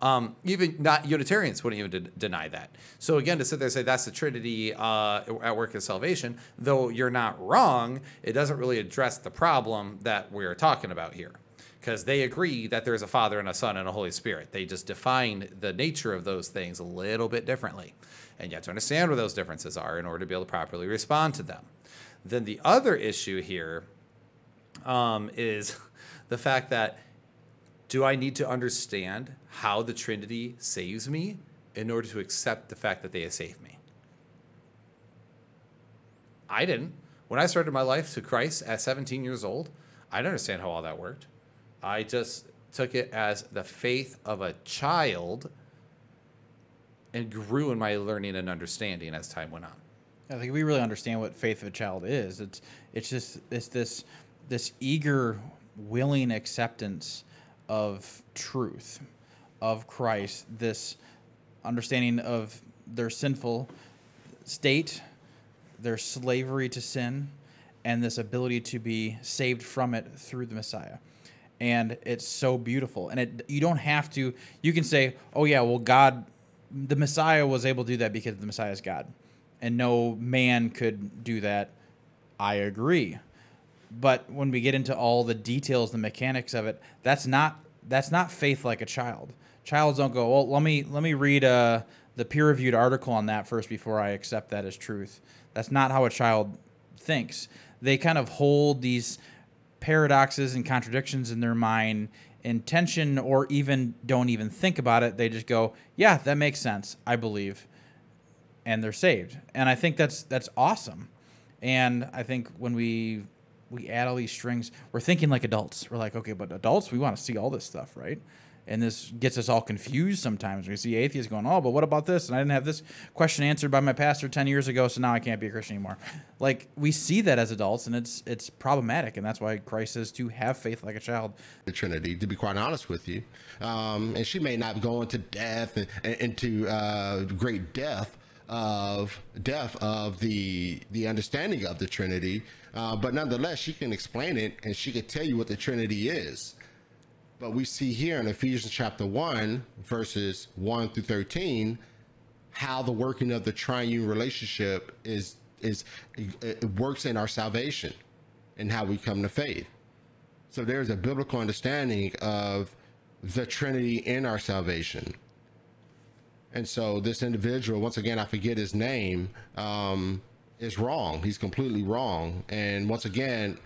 Um, even not Unitarians wouldn't even de- deny that. So again, to sit there and say that's the Trinity uh, at work in salvation, though you're not wrong, it doesn't really address the problem that we're talking about here, because they agree that there's a Father and a Son and a Holy Spirit. They just define the nature of those things a little bit differently, and you have to understand what those differences are in order to be able to properly respond to them. Then the other issue here um, is the fact that do I need to understand how the Trinity saves me in order to accept the fact that they have saved me? I didn't. When I started my life to Christ at 17 years old, I didn't understand how all that worked. I just took it as the faith of a child and grew in my learning and understanding as time went on. I think we really understand what faith of a child is. It's it's just it's this this eager, willing acceptance of truth, of Christ. This understanding of their sinful state, their slavery to sin, and this ability to be saved from it through the Messiah. And it's so beautiful. And it you don't have to. You can say, "Oh yeah, well God, the Messiah was able to do that because the Messiah is God." and no man could do that. I agree. But when we get into all the details, the mechanics of it, that's not that's not faith like a child. Childs don't go, well, let me let me read uh, the peer-reviewed article on that first before I accept that as truth. That's not how a child thinks. They kind of hold these paradoxes and contradictions in their mind in tension or even don't even think about it. They just go, yeah, that makes sense. I believe and they're saved. And I think that's that's awesome. And I think when we we add all these strings, we're thinking like adults. We're like, okay, but adults, we want to see all this stuff, right? And this gets us all confused sometimes. We see atheists going, oh, but what about this? And I didn't have this question answered by my pastor 10 years ago, so now I can't be a Christian anymore. Like, we see that as adults, and it's it's problematic. And that's why Christ says to have faith like a child. the Trinity, to be quite honest with you. Um, and she may not go into death and, and into uh, great depth of death of the the understanding of the Trinity, uh, but nonetheless, she can explain it and she can tell you what the Trinity is. But we see here in Ephesians chapter one, verses one through thirteen, how the working of the triune relationship is is it works in our salvation and how we come to faith. So there's a biblical understanding of the Trinity in our salvation. And so this individual, once again, I forget his name, um, is wrong. He's completely wrong. And once again,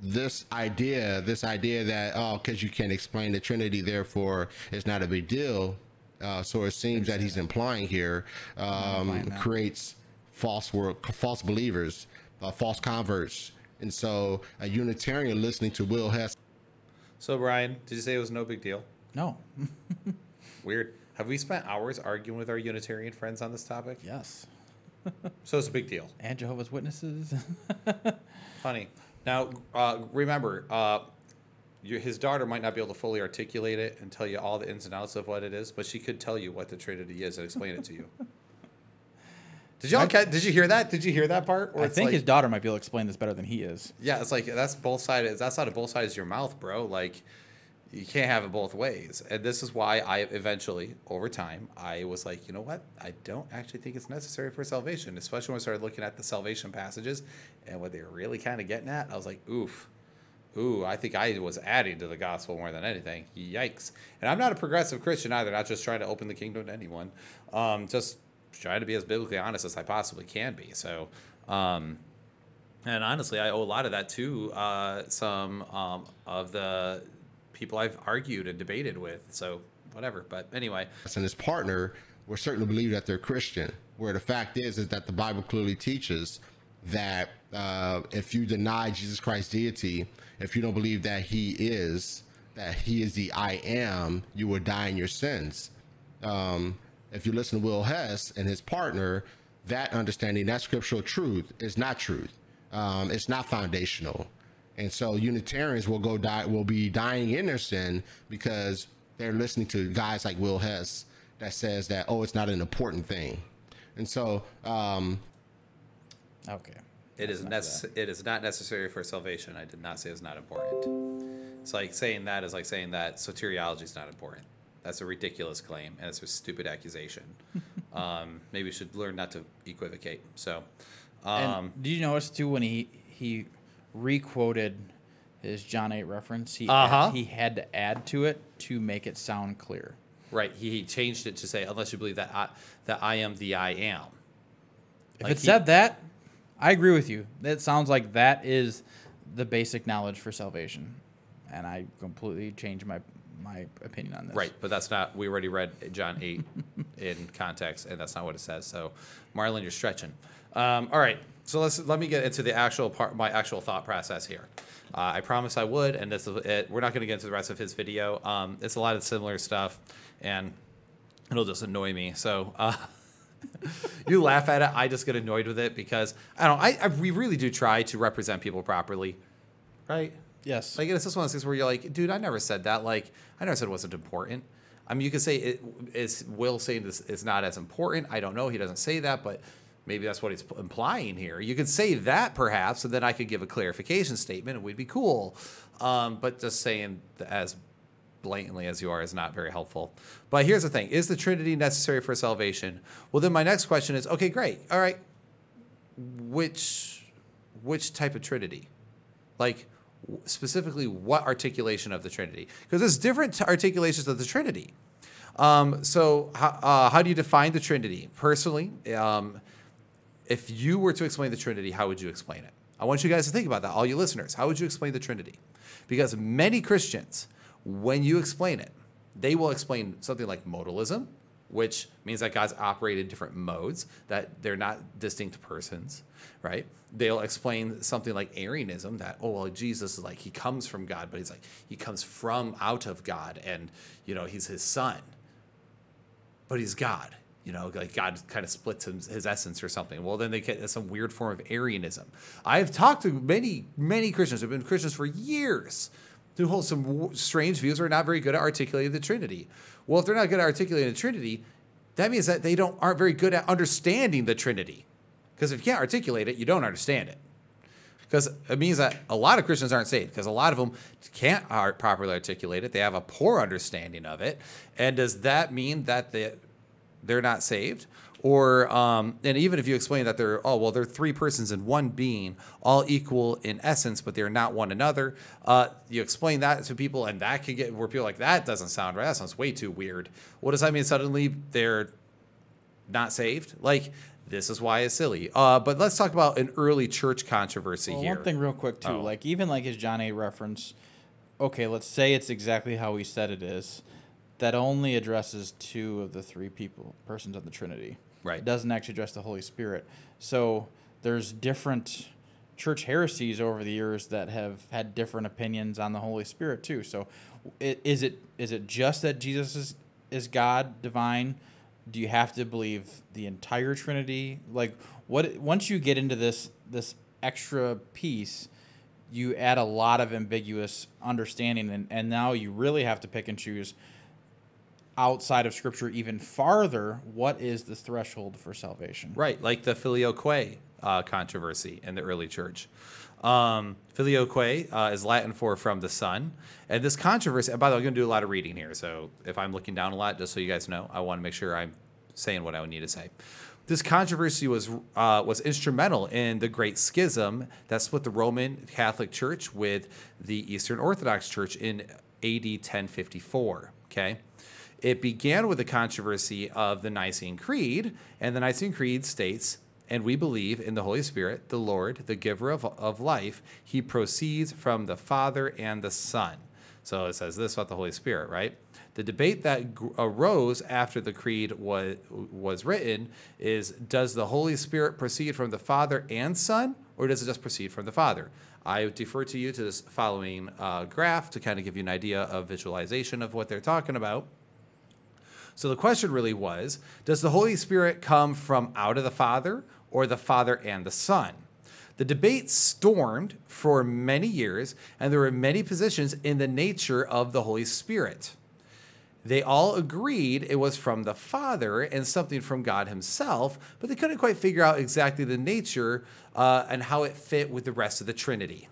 this idea, this idea that oh, because you can't explain the Trinity, therefore it's not a big deal. Uh, so it seems that he's implying here um, implying creates false world, false believers, uh, false converts. And so a Unitarian listening to Will Hess So Brian, did you say it was no big deal? No. Weird. Have we spent hours arguing with our Unitarian friends on this topic? yes. So it's a big deal. And Jehovah's Witnesses. Funny. Now, uh, remember, uh, your, his daughter might not be able to fully articulate it and tell you all the ins and outs of what it is, but she could tell you what the Trinity is and explain it to you. Did y'all? ca- Did you hear that? Did you hear that part? Where I think like- his daughter might be able to explain this better than he is. Yeah, it's like that's both sides. That's out of both sides of your mouth, bro. Like you can't have it both ways. And this is why I eventually, over time, I was like, you know what? I don't actually think it's necessary for salvation, especially when I started looking at the salvation passages and what they were really kind of getting at. I was like, oof. Ooh, I think I was adding to the gospel more than anything. Yikes. And I'm not a progressive Christian either, not just trying to open the kingdom to anyone. Um, just trying to be as biblically honest as I possibly can be. So, um, and honestly, I owe a lot of that to uh, some um, of the people I've argued and debated with. So, whatever. But anyway, and his partner will certainly believe that they're Christian. Where the fact is, is that the Bible clearly teaches that uh, if you deny Jesus Christ's deity, if you don't believe that He is, that He is the I am, you will die in your sins. Um, if you listen to Will Hess and his partner, that understanding, that scriptural truth is not truth. Um, it's not foundational. And so Unitarians will go die, will be dying in their sin because they're listening to guys like Will Hess that says that, oh, it's not an important thing. And so, um, Okay. it is necess- It is not necessary for salvation. I did not say it's not important. It's like saying that is like saying that soteriology is not important. That's a ridiculous claim, and it's a stupid accusation. um, maybe we should learn not to equivocate. So, And um, did you notice too when he he requoted his John eight reference? He Uh-huh. he had to add to it to make it sound clear. right, he, he changed it to say, "Unless you believe that I, that I am the I am." If Like it he- said that, I agree with you. That sounds like that is the basic knowledge for salvation, and I completely changed my my opinion on this. Right, but that's not. We already read John eight in context, and that's not what it says. So, Marlon, you're stretching. Um, all right, so let's let me get into the actual part, my actual thought process here. Uh, I promise I would, and this is it. We're not going to get into the rest of his video. Um, it's a lot of similar stuff, and it'll just annoy me. So. Uh, you laugh at it. I just get annoyed with it because I don't. I, I we really do try to represent people properly, right? Yes. Like it's just one of those things where you're like, dude, I never said that. Like I never said it wasn't important. I mean, you could say it is Will saying this is not as important. I don't know. He doesn't say that, but maybe that's what he's implying here. You could say that perhaps, and then I could give a clarification statement, and we'd be cool. Um, but just saying as blatantly as you are is not very helpful. But here's the thing: is the Trinity necessary for salvation? Well, then my next question is: Okay, great. All right, which which type of Trinity? Like specifically, what articulation of the Trinity? Because there's different articulations of the Trinity. Um, so, how, uh, how do you define the Trinity? Personally, um, if you were to explain the Trinity, how would you explain it? I want you guys to think about that, all you listeners. How would you explain the Trinity? Because many Christians, when you explain it, they will explain something like modalism, which means that God's operate in different modes, that they're not distinct persons, right? They'll explain something like Arianism, that, oh, well, Jesus is like, he comes from God, but he's like, he comes from out of God, and, you know, he's his son but he's God. You know, like God kind of splits his, his essence or something. Well, then they get some weird form of Arianism. I've talked to many, many Christians who've been Christians for years who hold some strange views or are not very good at articulating the Trinity. Well, if they're not good at articulating the Trinity, that means that they don't aren't very good at understanding the Trinity. Because if you can't articulate it, you don't understand it because it means that a lot of Christians aren't saved because a lot of them can't properly articulate it. They have a poor understanding of it. And does that mean that they, they're not saved? Or, um, and even if you explain that they're, oh, well, they're three persons in one being, all equal in essence, but they're not one another. Uh, you explain that to people, and that can get where people are like, that doesn't sound right. That sounds way too weird. What does that mean? Suddenly they're not saved. Like this is why it's silly. Uh, but let's talk about an early church controversy Well, here. one thing real quick too, Oh. like even like his John eight reference, okay, let's say it's exactly how he said it is. That only addresses two of the three people, persons of the Trinity. Right. It doesn't actually address the Holy Spirit. So there's different church heresies over the years that have had different opinions on the Holy Spirit too. So is it is it just that Jesus is is God divine? Do you have to believe the entire Trinity? Like what once you get into this this extra piece, you add a lot of ambiguous understanding and, and now you really have to pick and choose outside of scripture even farther what is the threshold for salvation Right, like the filioque uh, controversy in the early church. Um, filioque uh, is Latin for from the Son. And this controversy, and by the way, I'm going to do a lot of reading here. So if I'm looking down a lot, just so you guys know, I want to make sure I'm saying what I need to say. This controversy was uh, was instrumental in the Great Schism that split the Roman Catholic Church with the Eastern Orthodox Church in AD 1054. Okay, it began with the controversy of the Nicene Creed, and the Nicene Creed states, and we believe in the Holy Spirit, the Lord, the giver of, of life. He proceeds from the Father and the Son. So it says this about the Holy Spirit, right? The debate that arose after the creed was, was written is Does the Holy Spirit proceed from the Father and Son, or does it just proceed from the Father? I defer to you to this following uh, graph to kind of give you an idea of visualization of what they're talking about. So the question really was Does the Holy Spirit come from out of the Father or the Father and the Son? The debate stormed for many years, and there were many positions in the nature of the Holy Spirit. They all agreed it was from the Father and something from God Himself, but they couldn't quite figure out exactly the nature uh, and how it fit with the rest of the Trinity.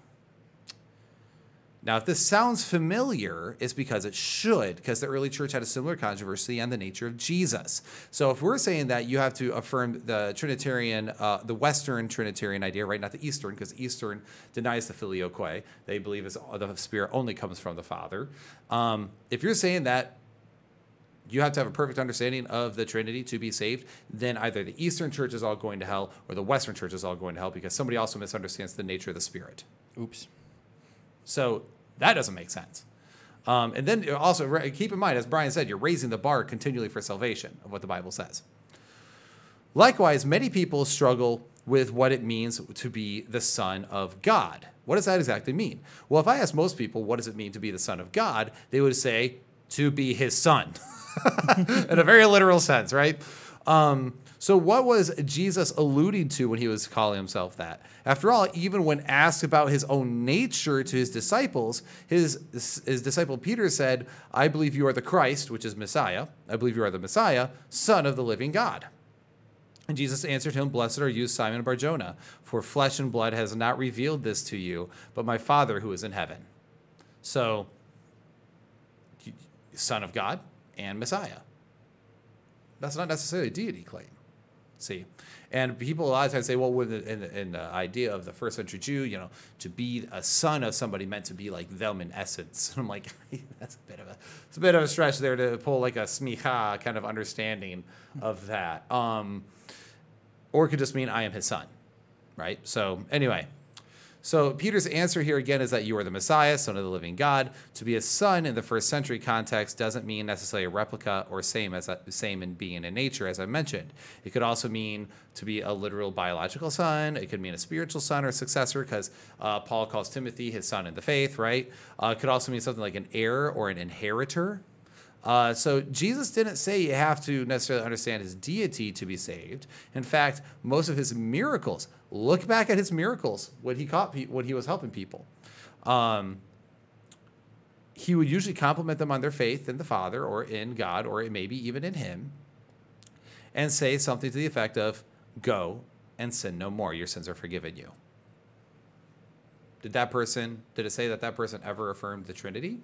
Now, if this sounds familiar, it's because it should, because the early church had a similar controversy on the nature of Jesus. So, if we're saying that you have to affirm the Trinitarian, uh, the Western Trinitarian idea, right, not the Eastern, because Eastern denies the filioque. They believe is the Spirit only comes from the Father. Um, if you're saying that you have to have a perfect understanding of the Trinity to be saved, then either the Eastern church is all going to hell or the Western church is all going to hell because somebody also misunderstands the nature of the Spirit. oops So that doesn't make sense. Um, and then also keep in mind, as Brian said, you're raising the bar continually for salvation of what the Bible says. Likewise, many people struggle with what it means to be the Son of God. What does that exactly mean? Well, if I ask most people, what does it mean to be the Son of God? They would say, to be his son, in a very literal sense, right? Um, so, what was Jesus alluding to when he was calling himself that? After all, even when asked about his own nature to his disciples, his, his disciple Peter said, I believe you are the Christ, which is Messiah. I believe you are the Messiah, Son of the living God. And Jesus answered him, Blessed are you, Simon Barjona, for flesh and blood has not revealed this to you, but my Father who is in heaven. So, Son of God and Messiah. That's not necessarily a deity claim. See, and people a lot of times say, well, with in, the, in the idea of the first century Jew, you know, to be a son of somebody meant to be like them in essence. And I'm like, that's a bit of a, it's a bit of a stretch there to pull like a smicha kind of understanding of that. Um, or it could just mean I am his son, right? So anyway, so Peter's answer here again is that you are the Messiah, son of the living God. To be a son in the first century context doesn't mean necessarily a replica or same as same in being in nature, as I mentioned. It could also mean to be a literal biological son. It could mean a spiritual son or successor, because uh, Paul calls Timothy his son in the faith, right? Uh, it could also mean something like an heir or an inheritor. Uh, so Jesus didn't say you have to necessarily understand his deity to be saved. In fact, most of his miracles, look back at his miracles when he caught pe- when he was helping people. Um, he would usually compliment them on their faith in the Father or in God or maybe even in him and say something to the effect of, Go and sin no more. Your sins are forgiven you. Did that person, did it say that that person ever affirmed the Trinity?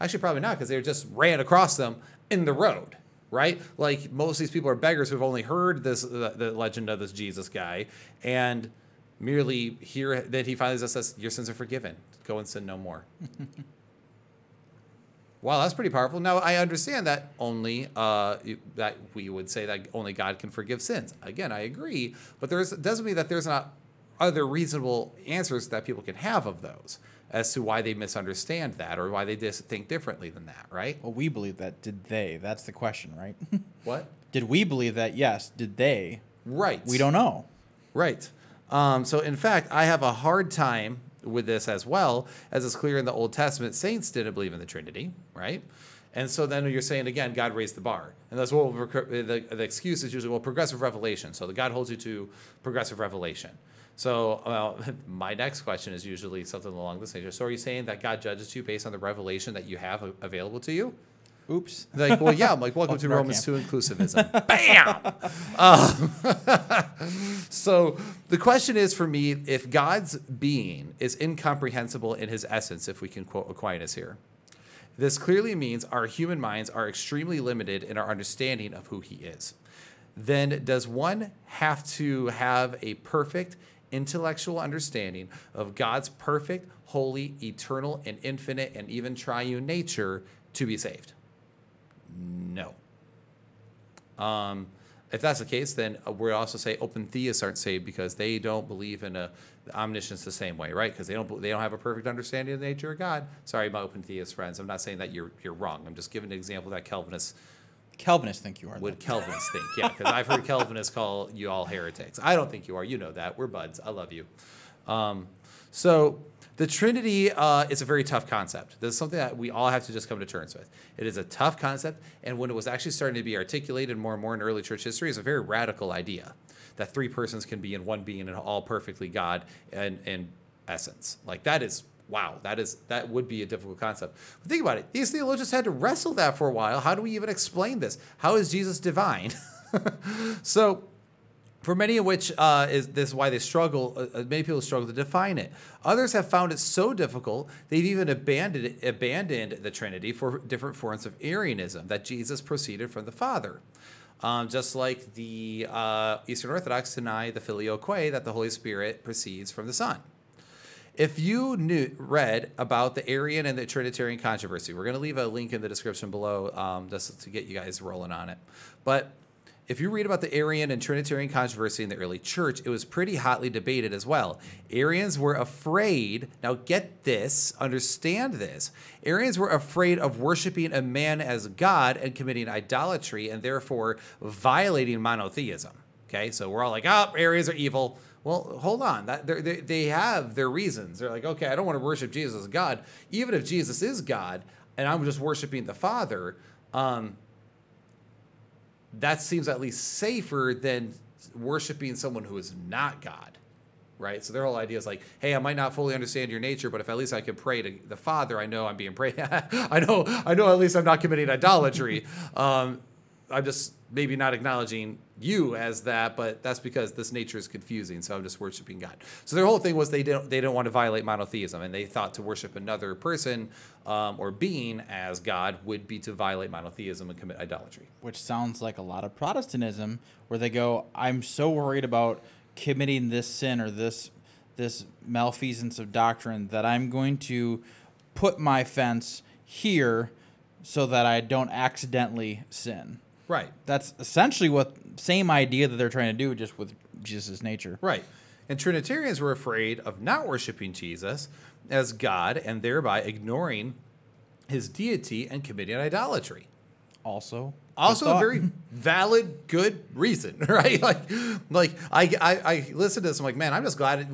Actually, probably not, because they just ran across them in the road, right? Like most of these people are beggars who've only heard this the, the legend of this Jesus guy, and merely hear that he finally says, "Your sins are forgiven. Go and sin no more." Wow, that's pretty powerful. Now I understand that only uh, that we would say that only God can forgive sins. Again, I agree, but there's doesn't mean that there's not other reasonable answers that people can have of those as to why they misunderstand that or why they just think differently than that, right? Well, we believe that. Did they? That's the question, right? What? did we believe that? Yes. Did they? Right. We don't know. Right. Um, so, in fact, I have a hard time with this as well, as it's clear in the Old Testament, saints didn't believe in the Trinity, right? And so then you're saying again, God raised the bar, and that's what the, the excuse is usually well progressive revelation. So the God holds you to progressive revelation. So well, my next question is usually something along this nature. So are you saying that God judges you based on the revelation that you have available to you? Oops. Like, well, yeah, I'm like, welcome to to Romans camp. 2 inclusivism. Bam! Um, so the question is for me if God's being is incomprehensible in his essence, if we can quote Aquinas here, this clearly means our human minds are extremely limited in our understanding of who he is. Then does one have to have a perfect intellectual understanding of God's perfect, holy, eternal, and infinite, and even triune nature to be saved? No. Um, if that's the case, then we also say open theists aren't saved because they don't believe in a omniscience the same way, right? Because they don't they don't have a perfect understanding of the nature of God. Sorry, my open theist friends. I'm not saying that you're you're wrong. I'm just giving an example that Calvinists Calvinists think you are. would. Calvinists think. Yeah, because I've heard Calvinists call you all heretics. I don't think you are. You know that. We're buds. I love you. Um, so the Trinity uh, is a very tough concept. This is something that we all have to just come to terms with. It is a tough concept, and when it was actually starting to be articulated more and more in early church history, it's a very radical idea that three persons can be in one being and all perfectly God and in essence. Like that is wow, that is that would be a difficult concept. But think about it. These theologians had to wrestle that for a while. How do we even explain this? How is Jesus divine? so for many of which uh, is this is why they struggle. Uh, uh, many people struggle to define it. Others have found it so difficult they've even abandoned abandoned the Trinity for different forms of Arianism that Jesus proceeded from the Father. Um, just like the uh, Eastern Orthodox deny the filioque that the Holy Spirit proceeds from the Son. If you knew read about the Arian and the Trinitarian controversy, we're going to leave a link in the description below um, just to get you guys rolling on it. But if you read about the Arian and Trinitarian controversy in the early church, it was pretty hotly debated as well. Arians were afraid, now get this, understand this. Arians were afraid of worshiping a man as God and committing idolatry and therefore violating monotheism. Okay, so we're all like, oh, Arians are evil. Well, hold on. That they're- they they have their reasons. They're like, okay, I don't want to worship Jesus as God. Even if Jesus is God and I'm just worshiping the Father, um, that seems at least safer than worshiping someone who is not God, right? So their whole idea is like, hey, I might not fully understand your nature, but if at least I can pray to the Father, I know I'm being prayed. I know, I know at least I'm not committing idolatry. Um, I'm just maybe not acknowledging you as that, but that's because this nature is confusing. So I'm just worshiping God. So their whole thing was they didn't they didn't want to violate monotheism, and they thought to worship another person um, or being as God would be to violate monotheism and commit idolatry. which sounds like a lot of Protestantism, where they go, "I'm so worried about committing this sin or this this malfeasance of doctrine that I'm going to put my fence here so that I don't accidentally sin." Right. That's essentially what same idea that they're trying to do, just with Jesus' nature. Right. And Trinitarians were afraid of not worshiping Jesus as God and thereby ignoring his deity and committing idolatry. Also, Also, a very valid, good reason, right? Like, like I, I, I listen to this. I'm like, man, I'm just glad it,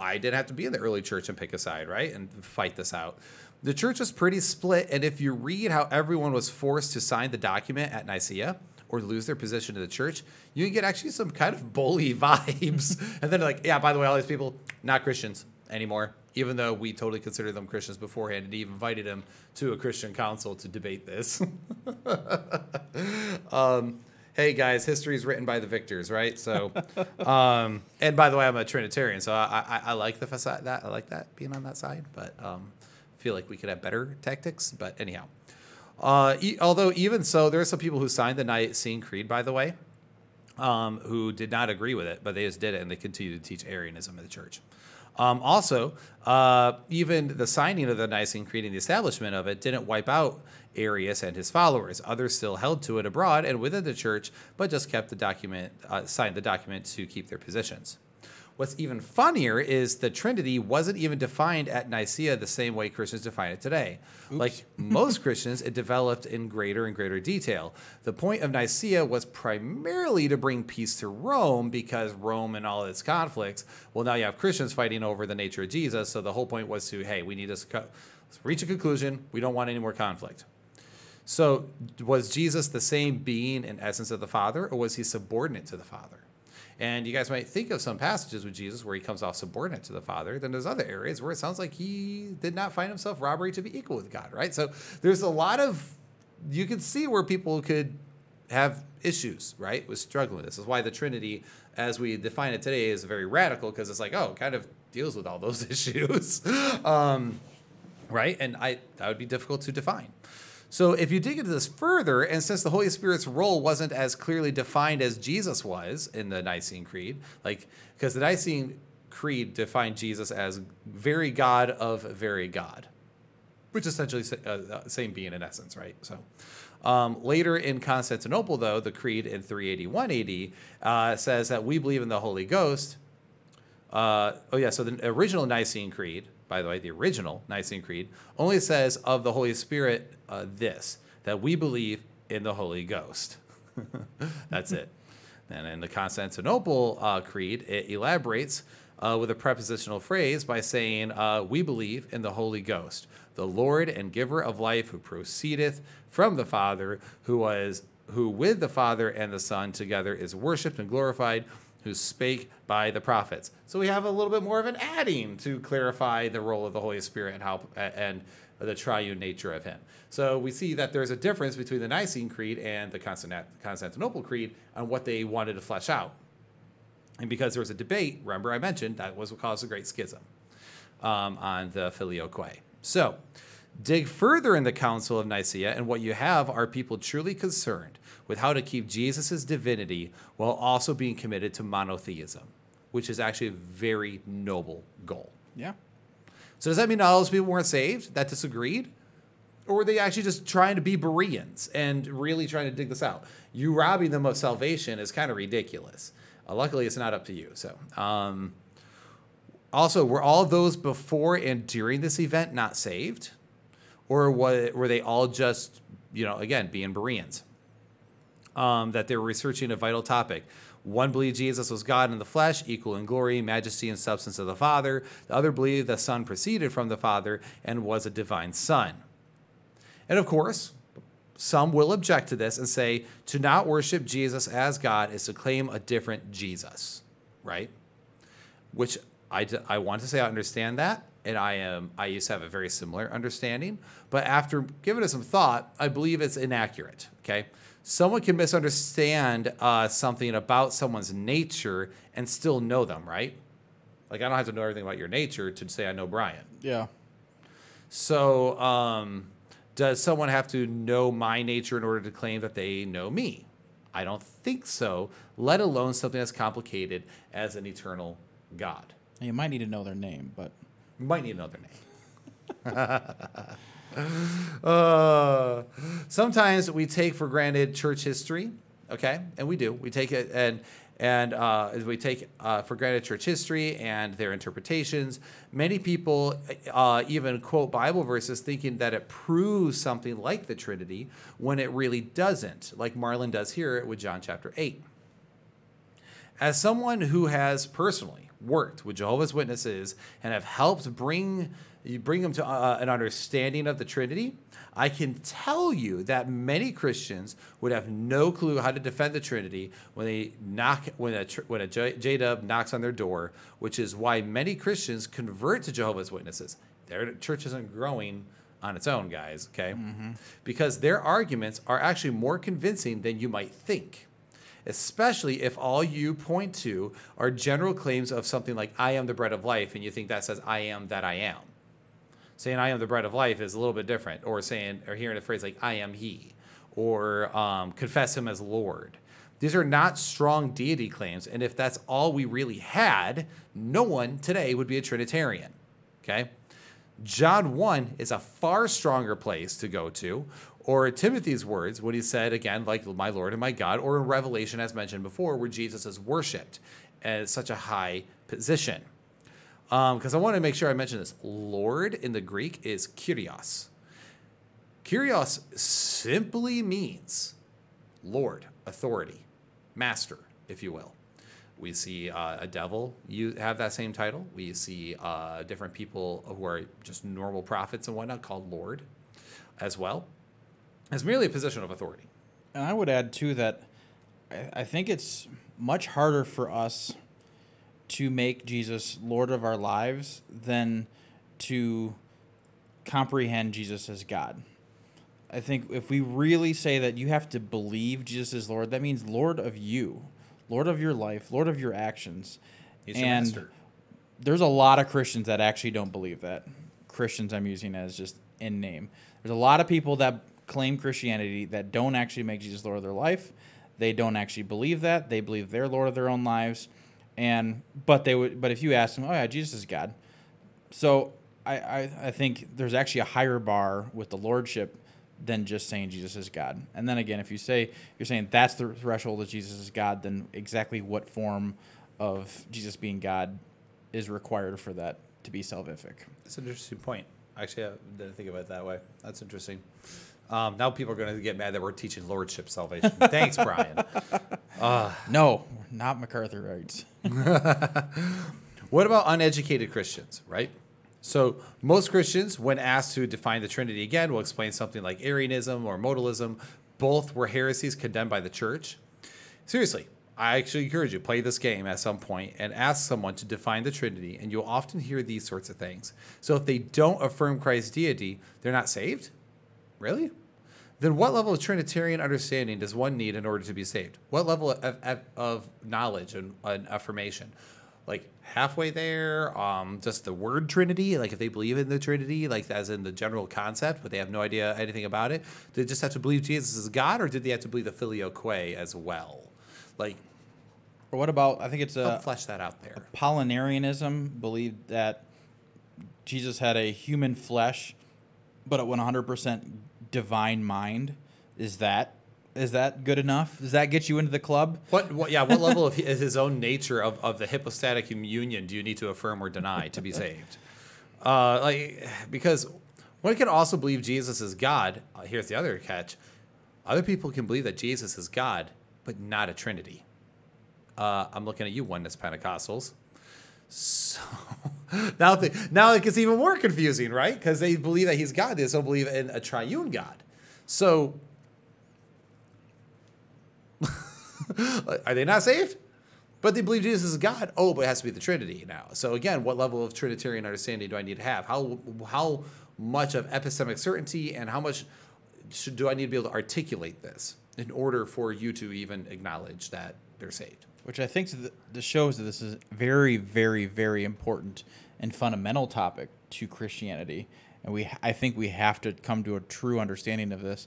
I didn't have to be in the early church and pick a side, right, and fight this out. The church was pretty split, and if you read how everyone was forced to sign the document at Nicaea or lose their position in the church, you can get actually some kind of bully vibes. and then like, yeah, by the way, all these people not Christians anymore, even though we totally considered them Christians beforehand and even invited them to a Christian council to debate this. um, hey guys, history is written by the victors, right? So, um, and by the way, I'm a Trinitarian, so I, I, I like the facade that I like that being on that side, but um, feel like we could have better tactics. But anyhow, uh, e- although even so, there are some people who signed the night Nicene Creed, by the way, um, who did not agree with it, but they just did it and they continue to teach Arianism in the church. Um, also, uh, even the signing of the Nicene Creed and the establishment of it didn't wipe out Arius and his followers. Others still held to it abroad and within the church, but just kept the document, uh, signed the document to keep their positions. What's even funnier is the Trinity wasn't even defined at Nicaea the same way Christians define it today. Like most Christians, it developed in greater and greater detail. The point of Nicaea was primarily to bring peace to Rome because Rome and all its conflicts. Well, now you have Christians fighting over the nature of Jesus. So the whole point was to, hey, we need to reach a conclusion. We don't want any more conflict. So, was Jesus the same being in essence of the Father, or was he subordinate to the Father? And you guys might think of some passages with Jesus where he comes off subordinate to the Father. Then there's other areas where it sounds like he did not find himself robbery to be equal with God, right? So there's a lot of you can see where people could have issues, right, with struggling with this. Is why the Trinity, as we define it today, is very radical because it's like, oh, kind of deals with all those issues, um, right? And I that would be difficult to define. So if you dig into this further, and since the Holy Spirit's role wasn't as clearly defined as Jesus was in the Nicene Creed, like because the Nicene Creed defined Jesus as very God of very God, which essentially uh, uh, same being in essence, right? So um, later in Constantinople, though, the Creed in 381 AD uh, says that we believe in the Holy Ghost. Uh, oh yeah, so the original Nicene Creed, by the way, the original Nicene Creed only says of the Holy Spirit uh, this that we believe in the Holy Ghost. That's it. And in the Constantinople uh, Creed, it elaborates uh, with a prepositional phrase by saying, uh, We believe in the Holy Ghost, the Lord and giver of life, who proceedeth from the Father, who was who with the Father and the Son together is worshipped and glorified, who spake by the prophets. So we have a little bit more of an adding to clarify the role of the Holy Spirit and how and the triune nature of Him. So we see that there's a difference between the Nicene Creed and the Constantinople Creed on what they wanted to flesh out. And because there was a debate, remember I mentioned that was what caused the Great Schism um, on the Filioque. So, dig further in the Council of Nicaea, and what you have are people truly concerned with how to keep Jesus' divinity while also being committed to monotheism, which is actually a very noble goal. Yeah. So, does that mean all those people weren't saved that disagreed? Or were they actually just trying to be Bereans and really trying to dig this out? You robbing them of salvation is kind of ridiculous. Uh, luckily, it's not up to you. So, um, also, were all those before and during this event not saved? Or were, were they all just, you know, again, being Bereans? Um, that they were researching a vital topic. One believed Jesus was God in the flesh, equal in glory, majesty, and substance of the Father. The other believed the Son proceeded from the Father and was a divine Son. And of course, some will object to this and say to not worship Jesus as God is to claim a different Jesus, right? Which I, I want to say I understand that, and I am I used to have a very similar understanding, but after giving it some thought, I believe it's inaccurate. Okay, someone can misunderstand uh, something about someone's nature and still know them, right? Like I don't have to know everything about your nature to say I know Brian. Yeah. So, um, does someone have to know my nature in order to claim that they know me? I don't think so, let alone something as complicated as an eternal God. You might need to know their name, but You might need another name. uh, sometimes we take for granted church history, okay, and we do. We take it and and uh, we take uh, for granted church history and their interpretations. Many people uh, even quote Bible verses thinking that it proves something like the Trinity when it really doesn't, like Marlon does here with John chapter eight. As someone who has personally worked with Jehovah's Witnesses and have helped bring bring them to uh, an understanding of the Trinity, I can tell you that many Christians would have no clue how to defend the Trinity when they knock when a when a J Dub knocks on their door, which is why many Christians convert to Jehovah's Witnesses. Their church isn't growing on its own, guys. Okay, because their arguments are actually more convincing than you might think especially if all you point to are general claims of something like I am the bread of life and you think that says I am that I am. Saying I am the bread of life is a little bit different, or saying or hearing a phrase like I am he, or um, confess him as Lord. These are not strong deity claims. And if that's all we really had, no one today would be a Trinitarian. Okay? John 1 is a far stronger place to go to, or Timothy's words, when he said, again, like my Lord and my God, or in Revelation, as mentioned before, where Jesus is worshiped at such a high position. Because I want to make sure I mention this. Lord in the Greek is Kyrios. Kyrios simply means Lord, authority, master, if you will. We see uh, a devil you have that same title. We see uh, different people who are just normal prophets and whatnot called Lord as well. It's merely a position of authority. And I would add too that I, I think it's much harder for us to make Jesus Lord of our lives than to comprehend Jesus as God. I think if we really say that you have to believe Jesus is Lord, that means Lord of you, Lord of your life, Lord of your actions. He's and master. there's a lot of Christians that actually don't believe that. Christians I'm using as just in name. There's a lot of people that claim Christianity that don't actually make Jesus Lord of their life. They don't actually believe that. They believe they're Lord of their own lives. And but they would but if you ask them, Oh yeah, Jesus is God. So I, I, I think there's actually a higher bar with the lordship than just saying Jesus is God. And then again, if you say you're saying that's the threshold of Jesus is God, then exactly what form of Jesus being God is required for that to be salvific? That's an interesting point. Actually, I didn't think of it that way. That's interesting. Um, now people are going to get mad that we're teaching lordship salvation. Thanks, Brian. No, not MacArthurites. What about uneducated Christians, right? So, most Christians, when asked to define the Trinity again, will explain something like Arianism or modalism. Both were heresies condemned by the church. Seriously, I actually encourage you play this game at some point and ask someone to define the Trinity, and you'll often hear these sorts of things. So, if they don't affirm Christ's deity, they're not saved. Really? Then what level of Trinitarian understanding does one need in order to be saved? What level of, of, of knowledge and, and affirmation? Like halfway there, um, just the word Trinity, like if they believe in the Trinity, like as in the general concept, but they have no idea anything about it, do they just have to believe Jesus is God, or did they have to believe the filioque as well? Like, Or what about I think it's a flesh that out there. Apollinarianism believed that Jesus had a human flesh, but it went 100% divine mind. Is that is that good enough? Does that get you into the club? What, what, yeah, what level of hi- his own nature of, of the hypostatic union do you need to affirm or deny to be saved? Uh, like, because one can also believe Jesus is God. Uh, here's the other catch: other people can believe that Jesus is God, but not a Trinity. Uh, I'm looking at you, oneness Pentecostals. So now, now it gets even more confusing, right? Because they believe that he's God, they don't believe in a triune God. So Are they not saved? But they believe Jesus is God. Oh, but it has to be the Trinity now. So again, what level of Trinitarian understanding do I need to have? How how much of epistemic certainty and how much should, do I need to be able to articulate this in order for you to even acknowledge that they're saved? Which I think th- this shows that this is very, very, very important and fundamental topic to Christianity, and we I think we have to come to a true understanding of this.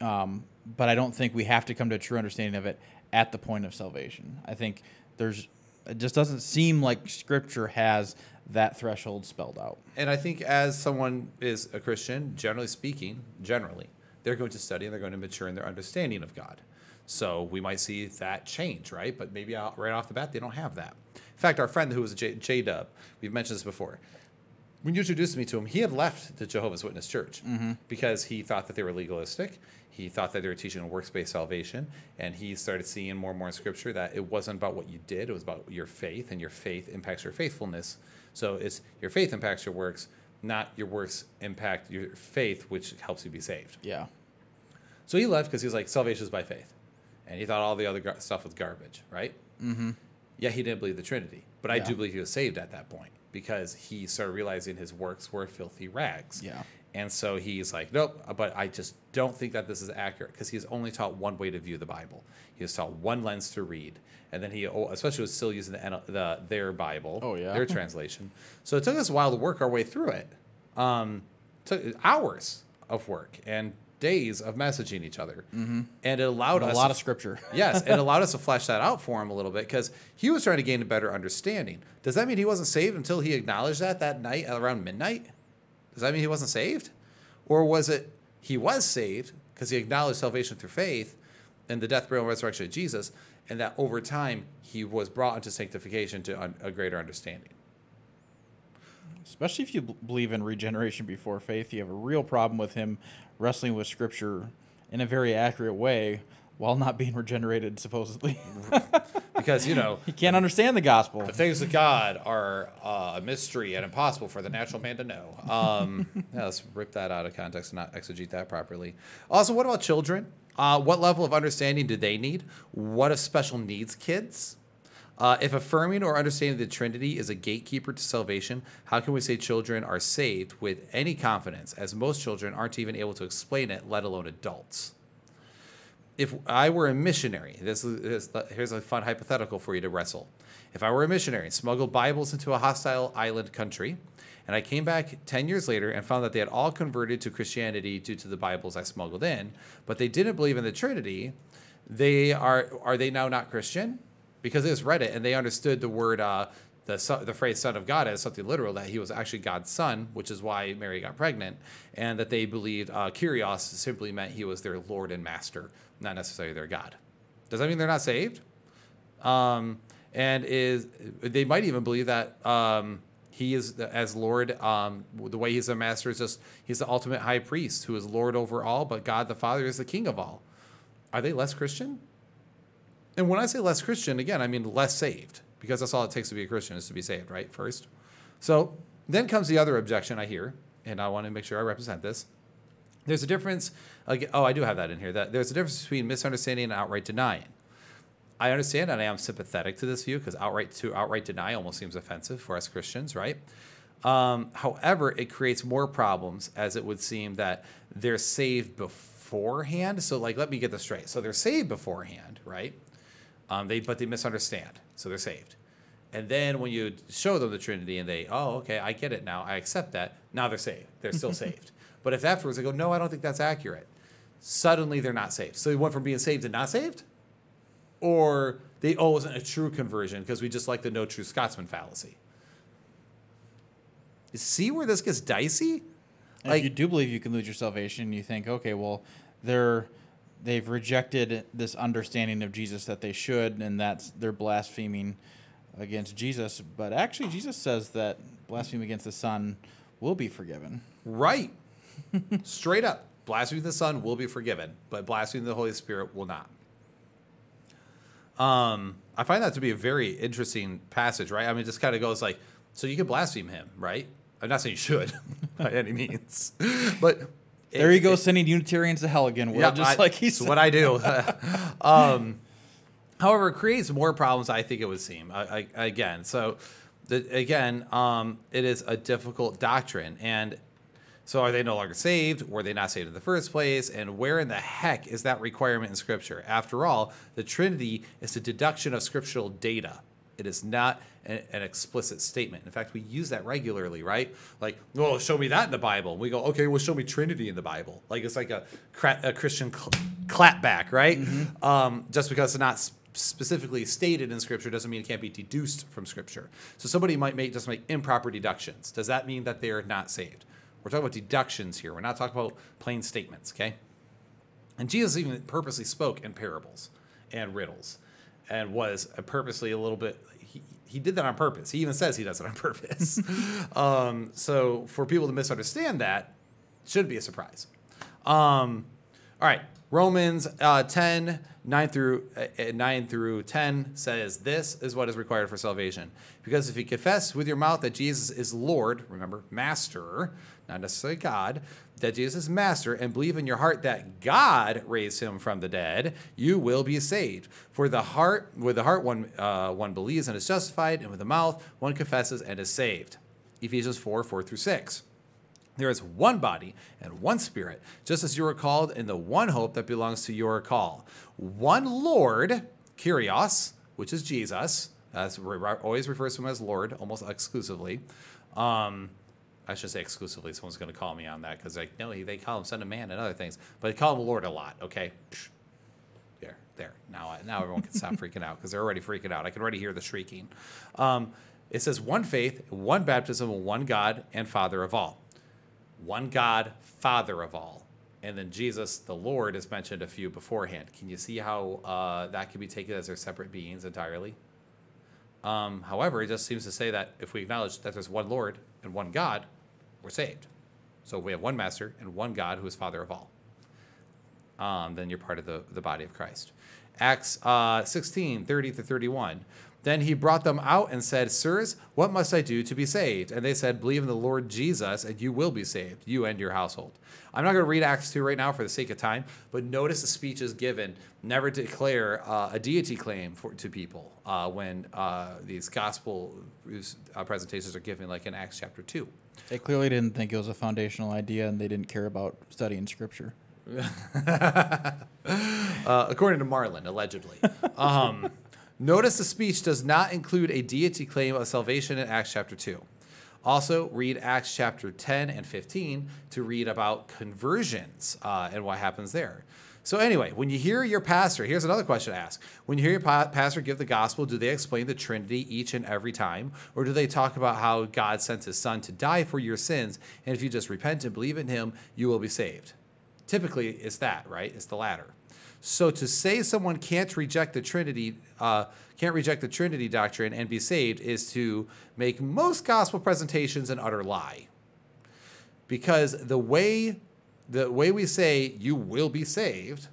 Um, but I don't think we have to come to a true understanding of it at the point of salvation. I think there's it just doesn't seem like Scripture has that threshold spelled out. And I think as someone is a Christian, generally speaking, generally, they're going to study and they're going to mature in their understanding of God. So we might see that change, right? But maybe out, right off the bat, they don't have that. In fact, our friend who was J, J Dub, we've mentioned this before. When you introduced me to him, he had left the Jehovah's Witness Church mm-hmm. because he thought that they were legalistic. He thought that they were teaching a works based salvation. And he started seeing more and more in Scripture that it wasn't about what you did, it was about your faith, and your faith impacts your faithfulness. So it's your faith impacts your works, not your works impact your faith, which helps you be saved. Yeah. So he left because he was like, salvation is by faith. And he thought all the other gar- stuff was garbage, right? Mm-hmm. Yeah, he didn't believe the Trinity. But I do believe he was saved at that point because he started realizing his works were filthy rags. Yeah. And so he's like, nope, but I just don't think that this is accurate because he's only taught one way to view the Bible. He was taught one lens to read. And then he, especially was still using the, the their Bible, Oh, yeah. their translation. So it took us a while to work our way through it. Um, took hours of work and days of messaging each other, mm-hmm. and it allowed A us lot of scripture. yes, it allowed us to flesh that out for him a little bit because he was trying to gain a better understanding. Does that mean he wasn't saved until he acknowledged that that night around midnight? Does that mean he wasn't saved? Or was it he was saved because he acknowledged salvation through faith and the death, burial, and resurrection of Jesus, and that over time he was brought into sanctification to un- a greater understanding? Especially if you b- believe in regeneration before faith, you have a real problem with him wrestling with scripture in a very accurate way while not being regenerated, supposedly. Because, you know, he can't understand the gospel. the things of God are uh, a mystery and impossible for the natural man to know. Um, yeah, let's rip that out of context and not exegete that properly. Also, what about children? Uh, what level of understanding do they need? What of special needs kids? Uh, if affirming or understanding the Trinity is a gatekeeper to salvation, how can we say children are saved with any confidence, as most children aren't even able to explain it, let alone adults? if I were a missionary, this is here's a fun hypothetical for you to wrestle. If I were a missionary, smuggled Bibles into a hostile island country, and I came back 10 years later and found that they had all converted to Christianity due to the Bibles I smuggled in, but they didn't believe in the Trinity, they are are they now not Christian? Because they just read it and they understood the word uh, the the phrase "son of God" as something literal that he was actually God's son, which is why Mary got pregnant, and that they believed uh, Kyrios simply meant he was their Lord and Master, not necessarily their God. Does that mean they're not saved? Um, and is they might even believe that um, he is as Lord. Um, the way he's a master is just he's the ultimate high priest who is Lord over all, but God the Father is the King of all. Are they less Christian? And when I say less Christian, again, I mean less saved, because that's all it takes to be a Christian is to be saved, right? First. So then comes the other objection I hear, and I want to make sure I represent this. There's a difference. Oh, I do have that in here. That there's a difference between misunderstanding and outright denying. I understand and I am sympathetic to this view because outright to outright deny almost seems offensive for us Christians, right? Um, however, it creates more problems as it would seem that they're saved beforehand. So, like, let me get this straight. So they're saved beforehand, right? Um, they but they misunderstand, so they're saved. And then when you show them the Trinity and they, oh, okay, I get it now, I accept that. Now they're saved. They're still saved. But if afterwards they go, no, I don't think that's accurate, suddenly they're not saved. So they went from being saved to not saved, or they oh, it wasn't a true conversion because we just like the no true Scotsman fallacy. You see where this gets dicey? And if you do believe you can lose your salvation, you think, okay, well, they're they've rejected this understanding of Jesus that they should, and that's they're blaspheming against Jesus. But actually, Jesus says that blasphemy against the Son will be forgiven. Right. Straight up. Blaspheming the Son will be forgiven, but blaspheming the Holy Spirit will not. Um, I find that to be a very interesting passage, right? I mean, it just kind of goes like, so you can blaspheme him, right? I'm not saying you should by any means, but There you go, it- sending Unitarians to hell again. Will, yeah, just I- like he it's said. what I do. um, however, it creates more problems. I think it would seem I, I, again. So, the, again, um, it is a difficult doctrine, and so are they no longer saved? Were they not saved in the first place? And where in the heck is that requirement in Scripture? After all, the Trinity is a deduction of scriptural data. It is not an, an explicit statement. In fact, we use that regularly, right? Like, well, show me that in the Bible. And We go, okay, well, show me Trinity in the Bible. Like it's like a, a Christian cl- clapback, right? Um, just because it's not specifically stated in Scripture doesn't mean it can't be deduced from Scripture. So somebody might make just make improper deductions. Does that mean that they're not saved? We're talking about deductions here. We're not talking about plain statements, okay? And Jesus even purposely spoke in parables and riddles and was purposely a little bit, he, did that on purpose. He even says he does it on purpose. um, so for people to misunderstand that, should be a surprise. Um, all right, Romans uh, 10, 9 through, uh, uh, 9 through 10 says, This is what is required for salvation. Because if you confess with your mouth that Jesus is Lord, remember, Master, not necessarily God, that Jesus is Master, and believe in your heart that God raised him from the dead, you will be saved. For the heart, with the heart one, uh, one believes and is justified, and with the mouth one confesses and is saved. Ephesians 4, 4 through 6. There is one body and one spirit, just as you were called in the one hope that belongs to your call. One Lord, Kyrios, which is Jesus, re- always refers to him as Lord, almost exclusively. Um, I should say exclusively. Someone's going to call me on that because like no, he- they call him Son of Man and other things, but they call him Lord a lot. Okay, there, there. Now, now everyone can stop freaking out because they're already freaking out. I can already hear the shrieking. Um, it says one faith, one baptism, one God and Father of all. One God, Father of all. And then Jesus, the Lord, is mentioned a few beforehand. Can you see how uh, that can be taken as they're separate beings entirely? Um, however, it just seems to say that if we acknowledge that there's one Lord and one God, we're saved. So we have one Master and one God who is Father of all. Um, then you're part of the, the body of Christ. Acts uh, 16, 30 to 31. Then he brought them out and said, Sirs, what must I do to be saved? And they said, Believe in the Lord Jesus, and you will be saved, you and your household. I'm not going to read Acts 2 right now for the sake of time, but notice the speech is given never to declare uh, a deity claim for, to people uh, when uh, these gospel uh, presentations are given, like in Acts chapter 2. They clearly didn't think it was a foundational idea, and they didn't care about studying scripture. uh, according to Marlon, allegedly. Um, notice the speech does not include a deity claim of salvation in Acts chapter 2. Also, read Acts chapter 10 and 15 to read about conversions uh, and what happens there. So, anyway, when you hear your pastor, here's another question to ask. When you hear your pa- pastor give the gospel, do they explain the Trinity each and every time? Or do they talk about how God sent his son to die for your sins, and if you just repent and believe in him, you will be saved? Typically, it's that, right? It's the latter. So to say someone can't reject the Trinity, uh, can't reject the Trinity doctrine and be saved is to make most gospel presentations an utter lie. Because the way the way we say you will be saved,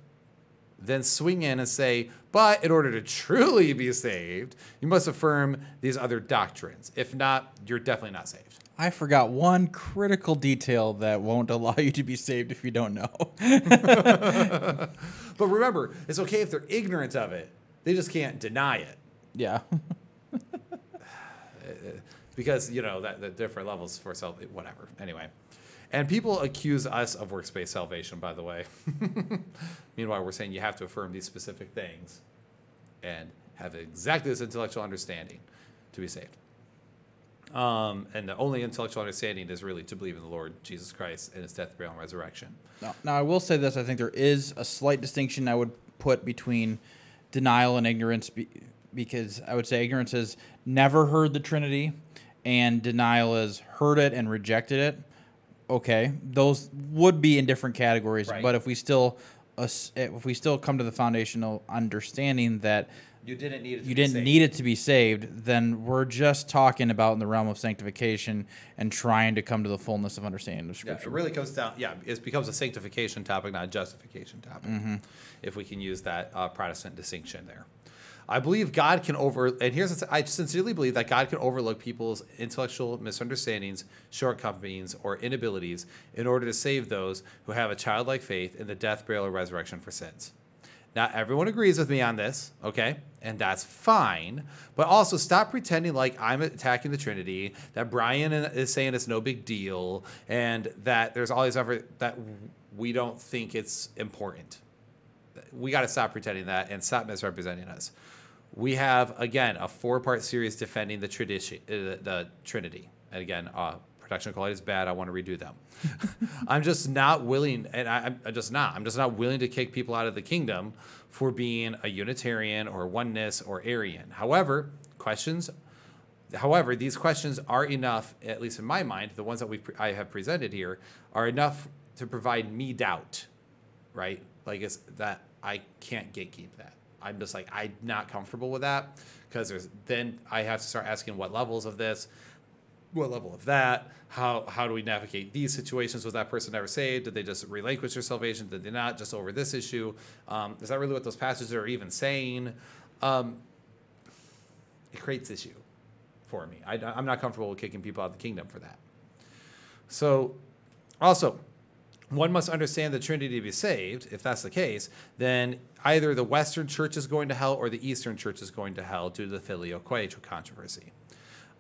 then swing in and say, but in order to truly be saved, you must affirm these other doctrines. If not, you're definitely not saved. I forgot one critical detail that won't allow you to be saved if you don't know. But remember, it's okay if they're ignorant of it. They just can't deny it. yeah. because you know that the different levels for self whatever anyway and people accuse us of works-based salvation by the way meanwhile we're saying you have to affirm these specific things and have exactly this intellectual understanding to be saved um, and the only intellectual understanding is really to believe in the lord jesus christ and his death burial and resurrection Now, now, I will say this: I think there is a slight distinction I would put between denial and ignorance, be, because I would say ignorance is never heard the Trinity, and denial is heard it and rejected it. Okay, those would be in different categories, Right. but if we still, if we still come to the foundational understanding that you didn't need it to you be didn't saved. need it to be saved, then we're just talking about in the realm of sanctification and trying to come to the fullness of understanding of Yeah, Scripture. it really comes down. Yeah, it becomes a sanctification topic, not a justification topic. If we can use that uh, Protestant distinction there, I believe God can over. And here's the- I sincerely believe that God can overlook people's intellectual misunderstandings, shortcomings, or inabilities in order to save those who have a childlike faith in the death, burial, or resurrection for sins. Not everyone agrees with me on this, okay? And that's fine. But also stop pretending like I'm attacking the Trinity, that Brian is saying it's no big deal, and that there's all these other that we don't think it's important. We got to stop pretending that and stop misrepresenting us. We have again a four-part series defending the tradition, uh, the Trinity. And again, uh, production quality is bad. I want to redo them. I'm just not willing, and I, I'm- I'm just not. I'm just not willing to kick people out of the kingdom for being a Unitarian or oneness or Arian. However, questions. However, these questions are enough, at least in my mind, the ones that we I have presented here are enough to provide me doubt, right? Like it's that I can't gatekeep that. I'm just like I'm not comfortable with that because there's then I have to start asking what levels of this, what level of that, how how do we navigate these situations? Was that person ever saved? Did they just relinquish their salvation? Did they not? Just over this issue? Um, is that really what those passages are even saying? Um, it creates issue for me. I, I'm not comfortable with kicking people out of the kingdom for that. So, also, one must understand the Trinity to be saved. If that's the case, then either the Western church is going to hell or the Eastern church is going to hell due to the filioque controversy.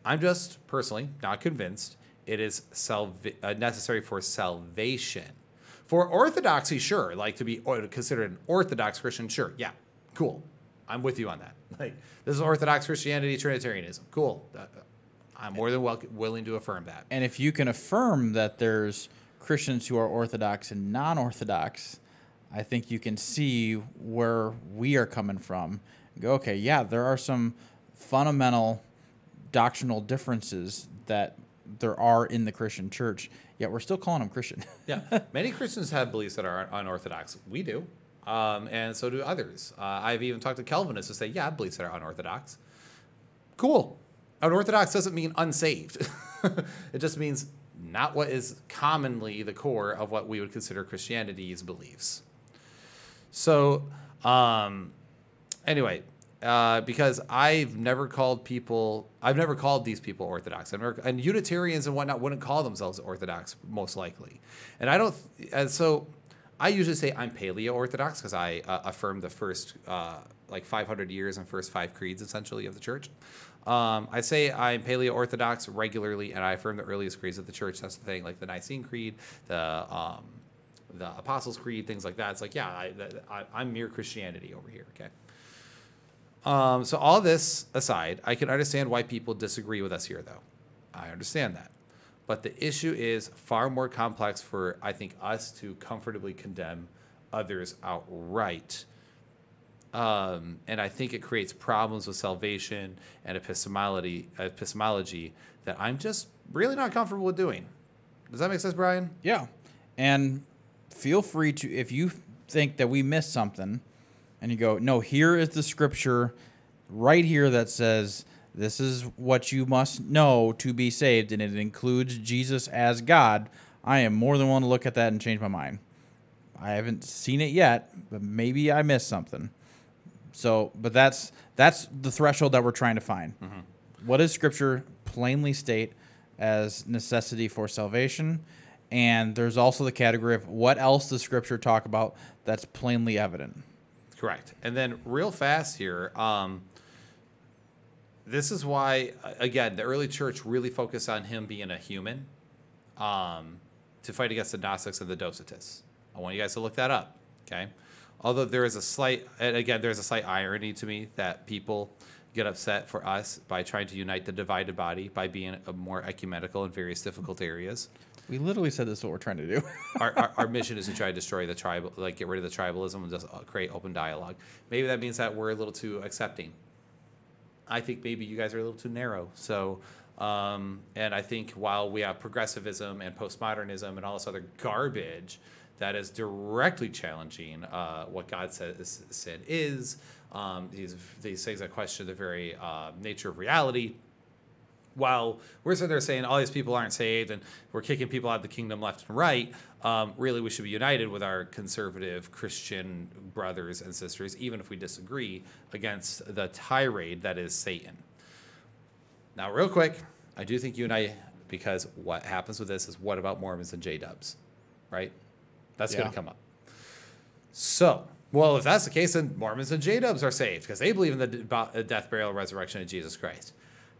I'm just personally not convinced it is uh, necessary for salvation. For orthodoxy, sure, like to be considered an orthodox Christian, sure, yeah, cool. I'm with you on that. Like this is Orthodox Christianity, Trinitarianism, cool. Uh, I'm more than wel- willing to affirm that. And if you can affirm that there's Christians who are Orthodox and non Orthodox, I think you can see where we are coming from. Go, okay, yeah, there are some fundamental doctrinal differences that there are in the Christian church, yet we're still calling them Christian. Yeah, many Christians have beliefs that are unorthodox. We do, um, and so do others. Uh, I've even talked to Calvinists who say, "Yeah, I have beliefs that are unorthodox." Cool. Unorthodox doesn't mean unsaved. it just means not what is commonly the core of what we would consider Christianity's beliefs. So, um, anyway, uh, because I've never called people, I've never called these people Orthodox, never, and Unitarians and whatnot wouldn't call themselves Orthodox most likely, and I don't, and so I usually say I'm Paleo Orthodox because I uh, affirm the first uh, like 500 years and first five creeds essentially of the church. Um, I say I'm Paleo Orthodox regularly, and I affirm the earliest creeds of the church. That's the thing, like the Nicene Creed, the um, the Apostles' Creed, things like that. It's like, yeah, I, I'm mere Christianity over here. Okay. Um, so all this aside, I can understand why people disagree with us here, though. I understand that. But the issue is far more complex for I think us to comfortably condemn others outright. Um, and I think it creates problems with salvation and epistemology, epistemology that I'm just really not comfortable with doing. Does that make sense, Brian? Yeah. And feel free to, if you think that we missed something and you go, no, here is the scripture right here that says this is what you must know to be saved, and it includes Jesus as God, I am more than willing to look at that and change my mind. I haven't seen it yet, but maybe I missed something. So, but that's that's the threshold that we're trying to find. Mm-hmm. What does Scripture plainly state as necessity for salvation? And there's also the category of what else does Scripture talk about that's plainly evident. Correct. And then real fast here, um, this is why again the early church really focused on him being a human um, to fight against the Gnostics and the Docetists. I want you guys to look that up. Okay. Although there is a slight, and again, there's a slight irony to me that people get upset for us by trying to unite the divided body by being more ecumenical in various difficult areas. We literally said this is what we're trying to do. our, our, our mission is to try to destroy the tribal, like get rid of the tribalism and just uh, create open dialogue. Maybe that means that we're a little too accepting. I think maybe you guys are a little too narrow. So, um, and I think while we have progressivism and postmodernism and all this other garbage that is directly challenging uh, what God says sin is, um, these these things that question the very uh, nature of reality while we're sitting there saying all these people aren't saved and we're kicking people out of the kingdom left and right, um, really we should be united with our conservative Christian brothers and sisters, even if we disagree, against the tirade that is Satan. Now, real quick, I do think you and I, because what happens with this is what about Mormons and J Dubs, right? That's going to come up. So, well, if that's the case, then Mormons and J Dubs are saved because they believe in the death, burial, resurrection of Jesus Christ.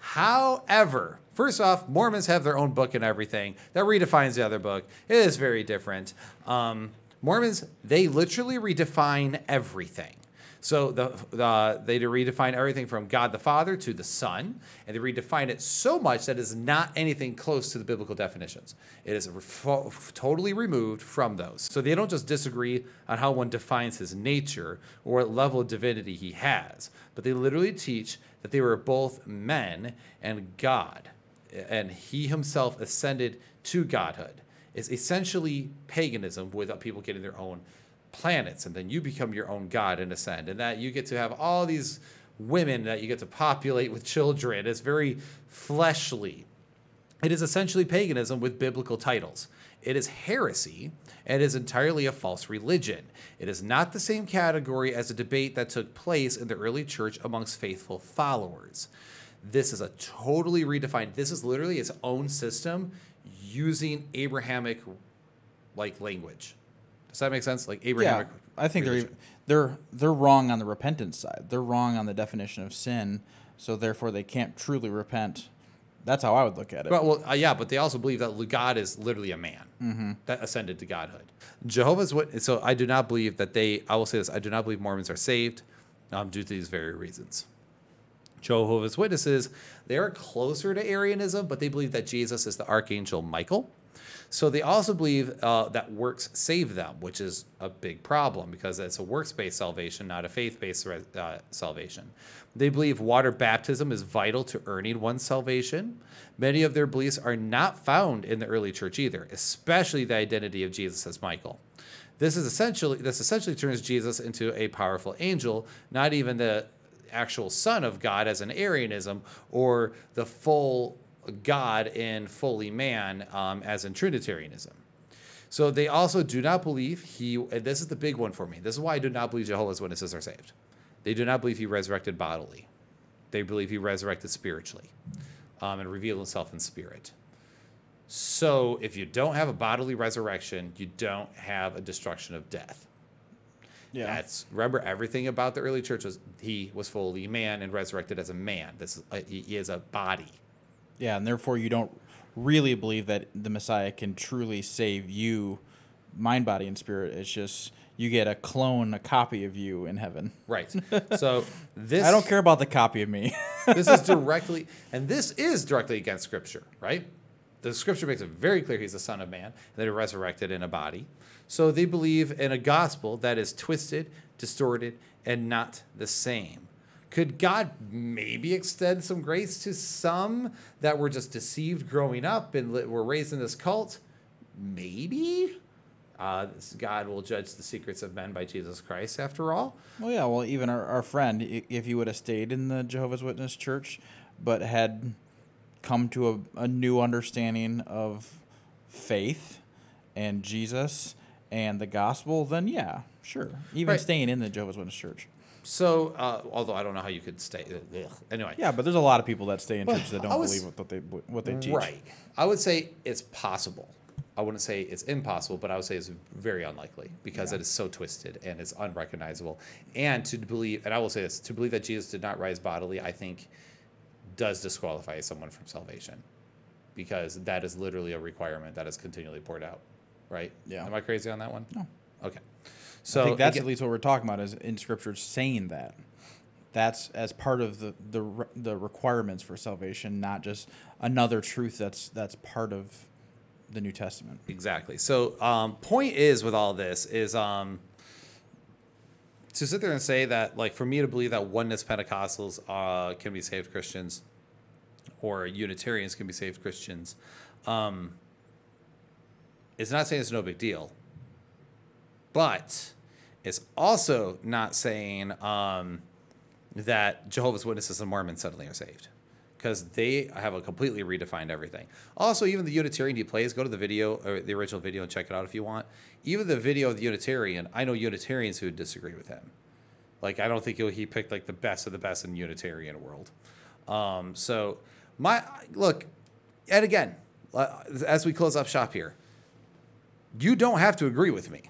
However, first off, Mormons have their own book and everything that redefines the other book. It is very different. Um, Mormons, they literally redefine everything. So the, the they redefine everything from God the Father to the Son, and they redefine it so much that it is not anything close to the biblical definitions. It is totally removed from those. So they don't just disagree on how one defines his nature or what level of divinity he has, but they literally teach that they were both men and God, and he himself ascended to godhood. It's essentially paganism without people getting their own planets, and then you become your own god and ascend, and that you get to have all these women that you get to populate with children. It's very fleshly. It is essentially paganism with biblical titles. It is heresy and is entirely a false religion. It is not the same category as a debate that took place in the early church amongst faithful followers. This is a totally redefined, this is literally its own system using Abrahamic like language. Does that make sense? Like Yeah, I think they're they're they're wrong on the repentance side. They're wrong on the definition of sin, so therefore they can't truly repent. That's how I would look at it. But, well, uh, yeah, but they also believe that God is literally a man that ascended to godhood. Jehovah's Witness. So I do not believe that they. I will say this: I do not believe Mormons are saved um, due to these very reasons. Jehovah's Witnesses, they are closer to Arianism, but they believe that Jesus is the archangel Michael. So they also believe uh, that works save them, which is a big problem because it's a works-based salvation, not a faith-based uh, salvation. They believe water baptism is vital to earning one's salvation. Many of their beliefs are not found in the early church either, especially the identity of Jesus as Michael. This is essentially this essentially turns Jesus into a powerful angel, not even the actual Son of God as an Arianism or the full God in fully man um, as in Trinitarianism. So they also do not believe he, and this is the big one for me. This is why I do not believe Jehovah's Witnesses are saved. They do not believe he resurrected bodily. They believe he resurrected spiritually um, and revealed himself in spirit. So if you don't have a bodily resurrection, you don't have a destruction of death. Yeah. That's remember everything about the early church was he was fully man and resurrected as a man. This is a, he is a body. Yeah, and therefore you don't really believe that the Messiah can truly save you, mind, body, and spirit. It's just you get a clone, a copy of you in heaven. Right. So this I don't care about the copy of me. this is directly and this is directly against scripture, right? The scripture makes it very clear he's the son of man that he resurrected in a body. So they believe in a gospel that is twisted, distorted, and not the same. Could God maybe extend some grace to some that were just deceived growing up and were raised in this cult? Maybe. Uh, God will judge the secrets of men by Jesus Christ, after all. well, yeah. Well, even our, our friend, if you would have stayed in the Jehovah's Witness church, but had come to a, a new understanding of faith and Jesus and the gospel, then yeah, sure. Even Right. staying in the Jehovah's Witness church. So, uh, although I don't know how you could stay. ugh. Anyway, Yeah, but there's a lot of people that stay in Well, churches that don't was- believe what they what they teach. Right. I would say it's possible. I wouldn't say it's impossible, but I would say it's very unlikely because it is so twisted and it's unrecognizable. And to believe, and I will say this, to believe that Jesus did not rise bodily, I think does disqualify someone from salvation because that is literally a requirement that is continually poured out. Right? Yeah. Am I crazy on that one? No. Okay. So So I think that's again- at least what we're talking about is in scripture saying that. That's as part of the, the the requirements for salvation, not just another truth that's that's part of the New Testament. Exactly. So, um, point is with all this is um, to sit there and say that, like, for me to believe that oneness Pentecostals uh, can be saved Christians or Unitarians can be saved Christians, um, it's not saying it's no big deal, but it's also not saying um, that Jehovah's Witnesses and Mormons suddenly are saved because they have a completely redefined everything. Also, even the Unitarian he plays, go to the video or the original video and check it out if you want. Even the video of the Unitarian, I know Unitarians who disagree with him. Like, I don't think he'll, picked like the best of the best in the Unitarian world. Um, so, my look, and again, uh, as we close up shop here, you don't have to agree with me,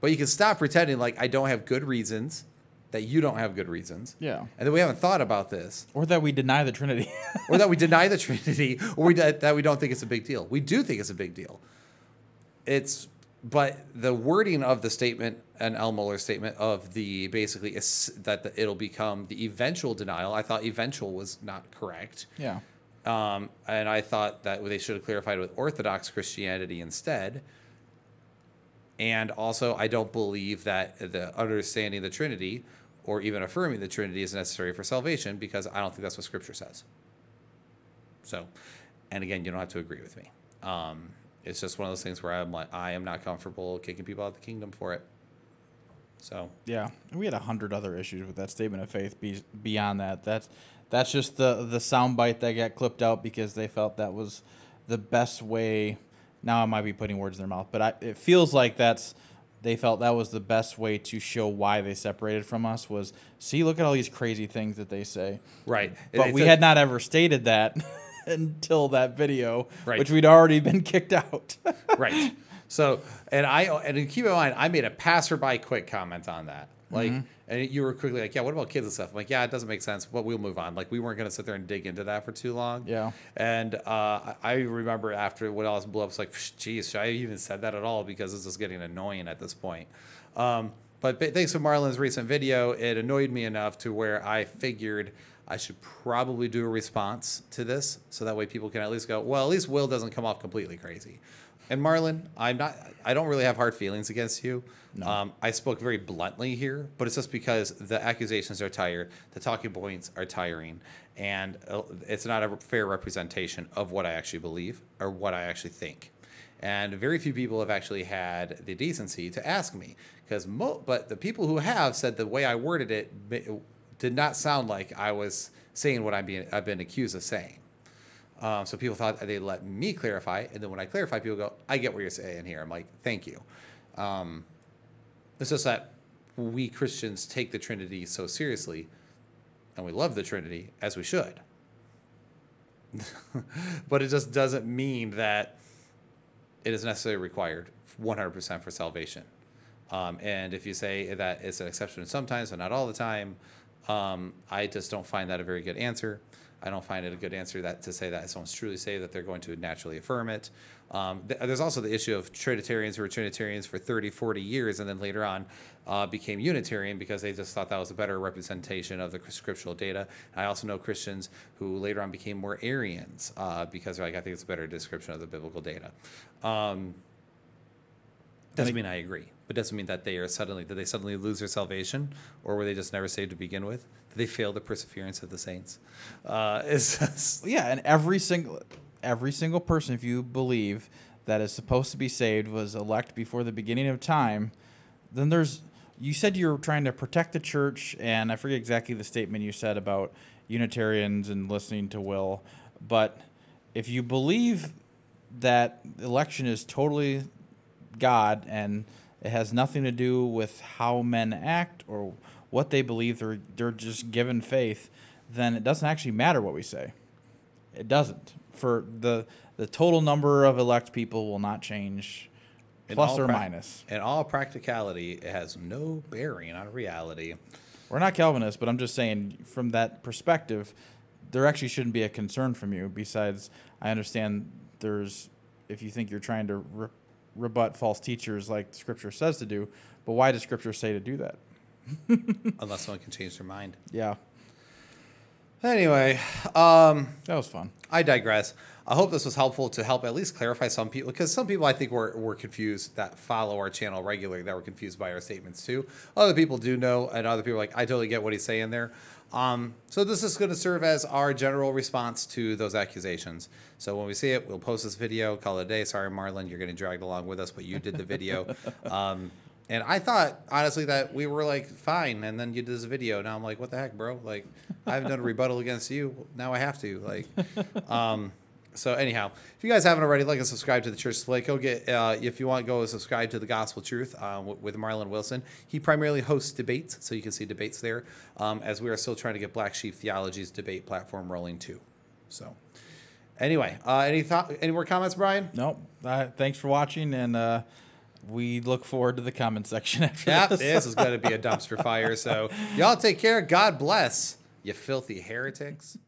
but you can stop pretending like I don't have good reasons, that you don't have good reasons, Yeah. and that we haven't thought about this, Or that we deny the Trinity. or that we deny the Trinity, or we, that we don't think it's a big deal. We do think it's a big deal. It's, but the wording of the statement, and Al Mohler's statement of the basically is that the, it'll become the eventual denial. I thought eventual was not correct. yeah. Um, and I thought that they should have clarified with Orthodox Christianity instead. And also, I don't believe that the understanding the Trinity or even affirming the Trinity is necessary for salvation because I don't think that's what Scripture says. So, and again, you don't have to agree with me. Um, it's just one of those things where I'm like, I am not comfortable kicking people out of the kingdom for it. So, Yeah, we had a hundred other issues with that statement of faith. Be, beyond that, that's that's just the the soundbite that got clipped out because they felt that was the best way. Now I might be putting words in their mouth, but I, it feels like that's they felt that was the best way to show why they separated from us was see look at all these crazy things that they say. right. But It's we a- had not ever stated that until that video, Right. which we'd already been kicked out. right. So, and I and keep in mind, I made a passerby quick comment on that. Like, and you were quickly like, "Yeah, what about kids and stuff?" I'm like, "Yeah, it doesn't make sense, but we'll move on." Like, we weren't gonna sit there and dig into that for too long. Yeah. And uh, I remember after what else blew up, it's like, "Geez, should I even said that at all?" Because this is getting annoying at this point. Um, but thanks to Marlon's recent video, it annoyed me enough to where I figured I should probably do a response to this so that way people can at least go, well, at least Will doesn't come off completely crazy. And Marlon, I'm not. I don't really have hard feelings against you. Um, I spoke very bluntly here, but it's just because the accusations are tired, the talking points are tiring, and uh, it's not a fair representation of what I actually believe or what I actually think. And very few people have actually had the decency to ask me, because mo- but the people who have said the way I worded it did not sound like I was saying what I'm being I've been accused of saying. Um, so people thought they let me clarify, and then when I clarify, people go, "I get what you're saying here." I'm like, "Thank you." Um, it's just that we Christians take the Trinity so seriously, and we love the Trinity as we should. but it just doesn't mean that it is necessarily required 100% for salvation. Um, and if you say that it's an exception sometimes, but not all the time, um, I just don't find that a very good answer. I don't find it a good answer that to say that someone's truly saved that they're going to naturally affirm it. Um, th- there's also the issue of Trinitarians who were Trinitarians for 30, 40 years and then later on uh, became Unitarian because they just thought that was a better representation of the scriptural data. I also know Christians who later on became more Arians uh, because they're like, I think it's a better description of the biblical data. Um, doesn't mean I agree, but doesn't mean that they are suddenly did they suddenly lose their salvation, or were they just never saved to begin with? Did they fail the perseverance of the saints? Uh, Yeah, and every single every single person, if you believe that is supposed to be saved, was elect before the beginning of time, then there's you said you were trying to protect the church, and I forget exactly the statement you said about Unitarians and listening to Will, but if you believe that election is totally God and it has nothing to do with how men act or what they believe, they're, they're just given faith, then it doesn't actually matter what we say. It doesn't. For the the total number of elect people will not change, plus or prac- minus. In all practicality, it has no bearing on reality. We're not Calvinists, but I'm just saying from that perspective, there actually shouldn't be a concern from you. Besides, I understand there's if you think you're trying to re- rebut false teachers like Scripture says to do, but why does Scripture say to do that? Unless someone can change their mind. Yeah, Anyway, um, that was fun. I digress. I hope this was helpful to help at least clarify some people because some people I think were, were confused that follow our channel regularly that were confused by our statements too. Other people do know, and other people are like, I totally get what he's saying there. Um, so this is going to serve as our general response to those accusations. So when we see it, we'll post this video, call it a day. Sorry, Marlon, you're getting dragged along with us, but you did the video. um, and I thought honestly that we were like fine, and then you did this video. Now I'm like, what the heck, bro? Like, I haven't done a rebuttal against you. Now I have to. Like, um, so anyhow, if you guys haven't already, like and subscribe to the Church Display. Go get uh, if you want, go subscribe to the Gospel Truth w- with Marlon Wilson. He primarily hosts debates, so you can see debates there. Um, as we are still trying to get Black Sheep Theology's debate platform rolling too. So, anyway, uh, any thought? Any more comments, Brian? Nope. Uh, thanks for watching, and uh, we look forward to the comment section after Yeah, this. this is going to be a dumpster fire. So, y'all take care. God bless you, filthy heretics.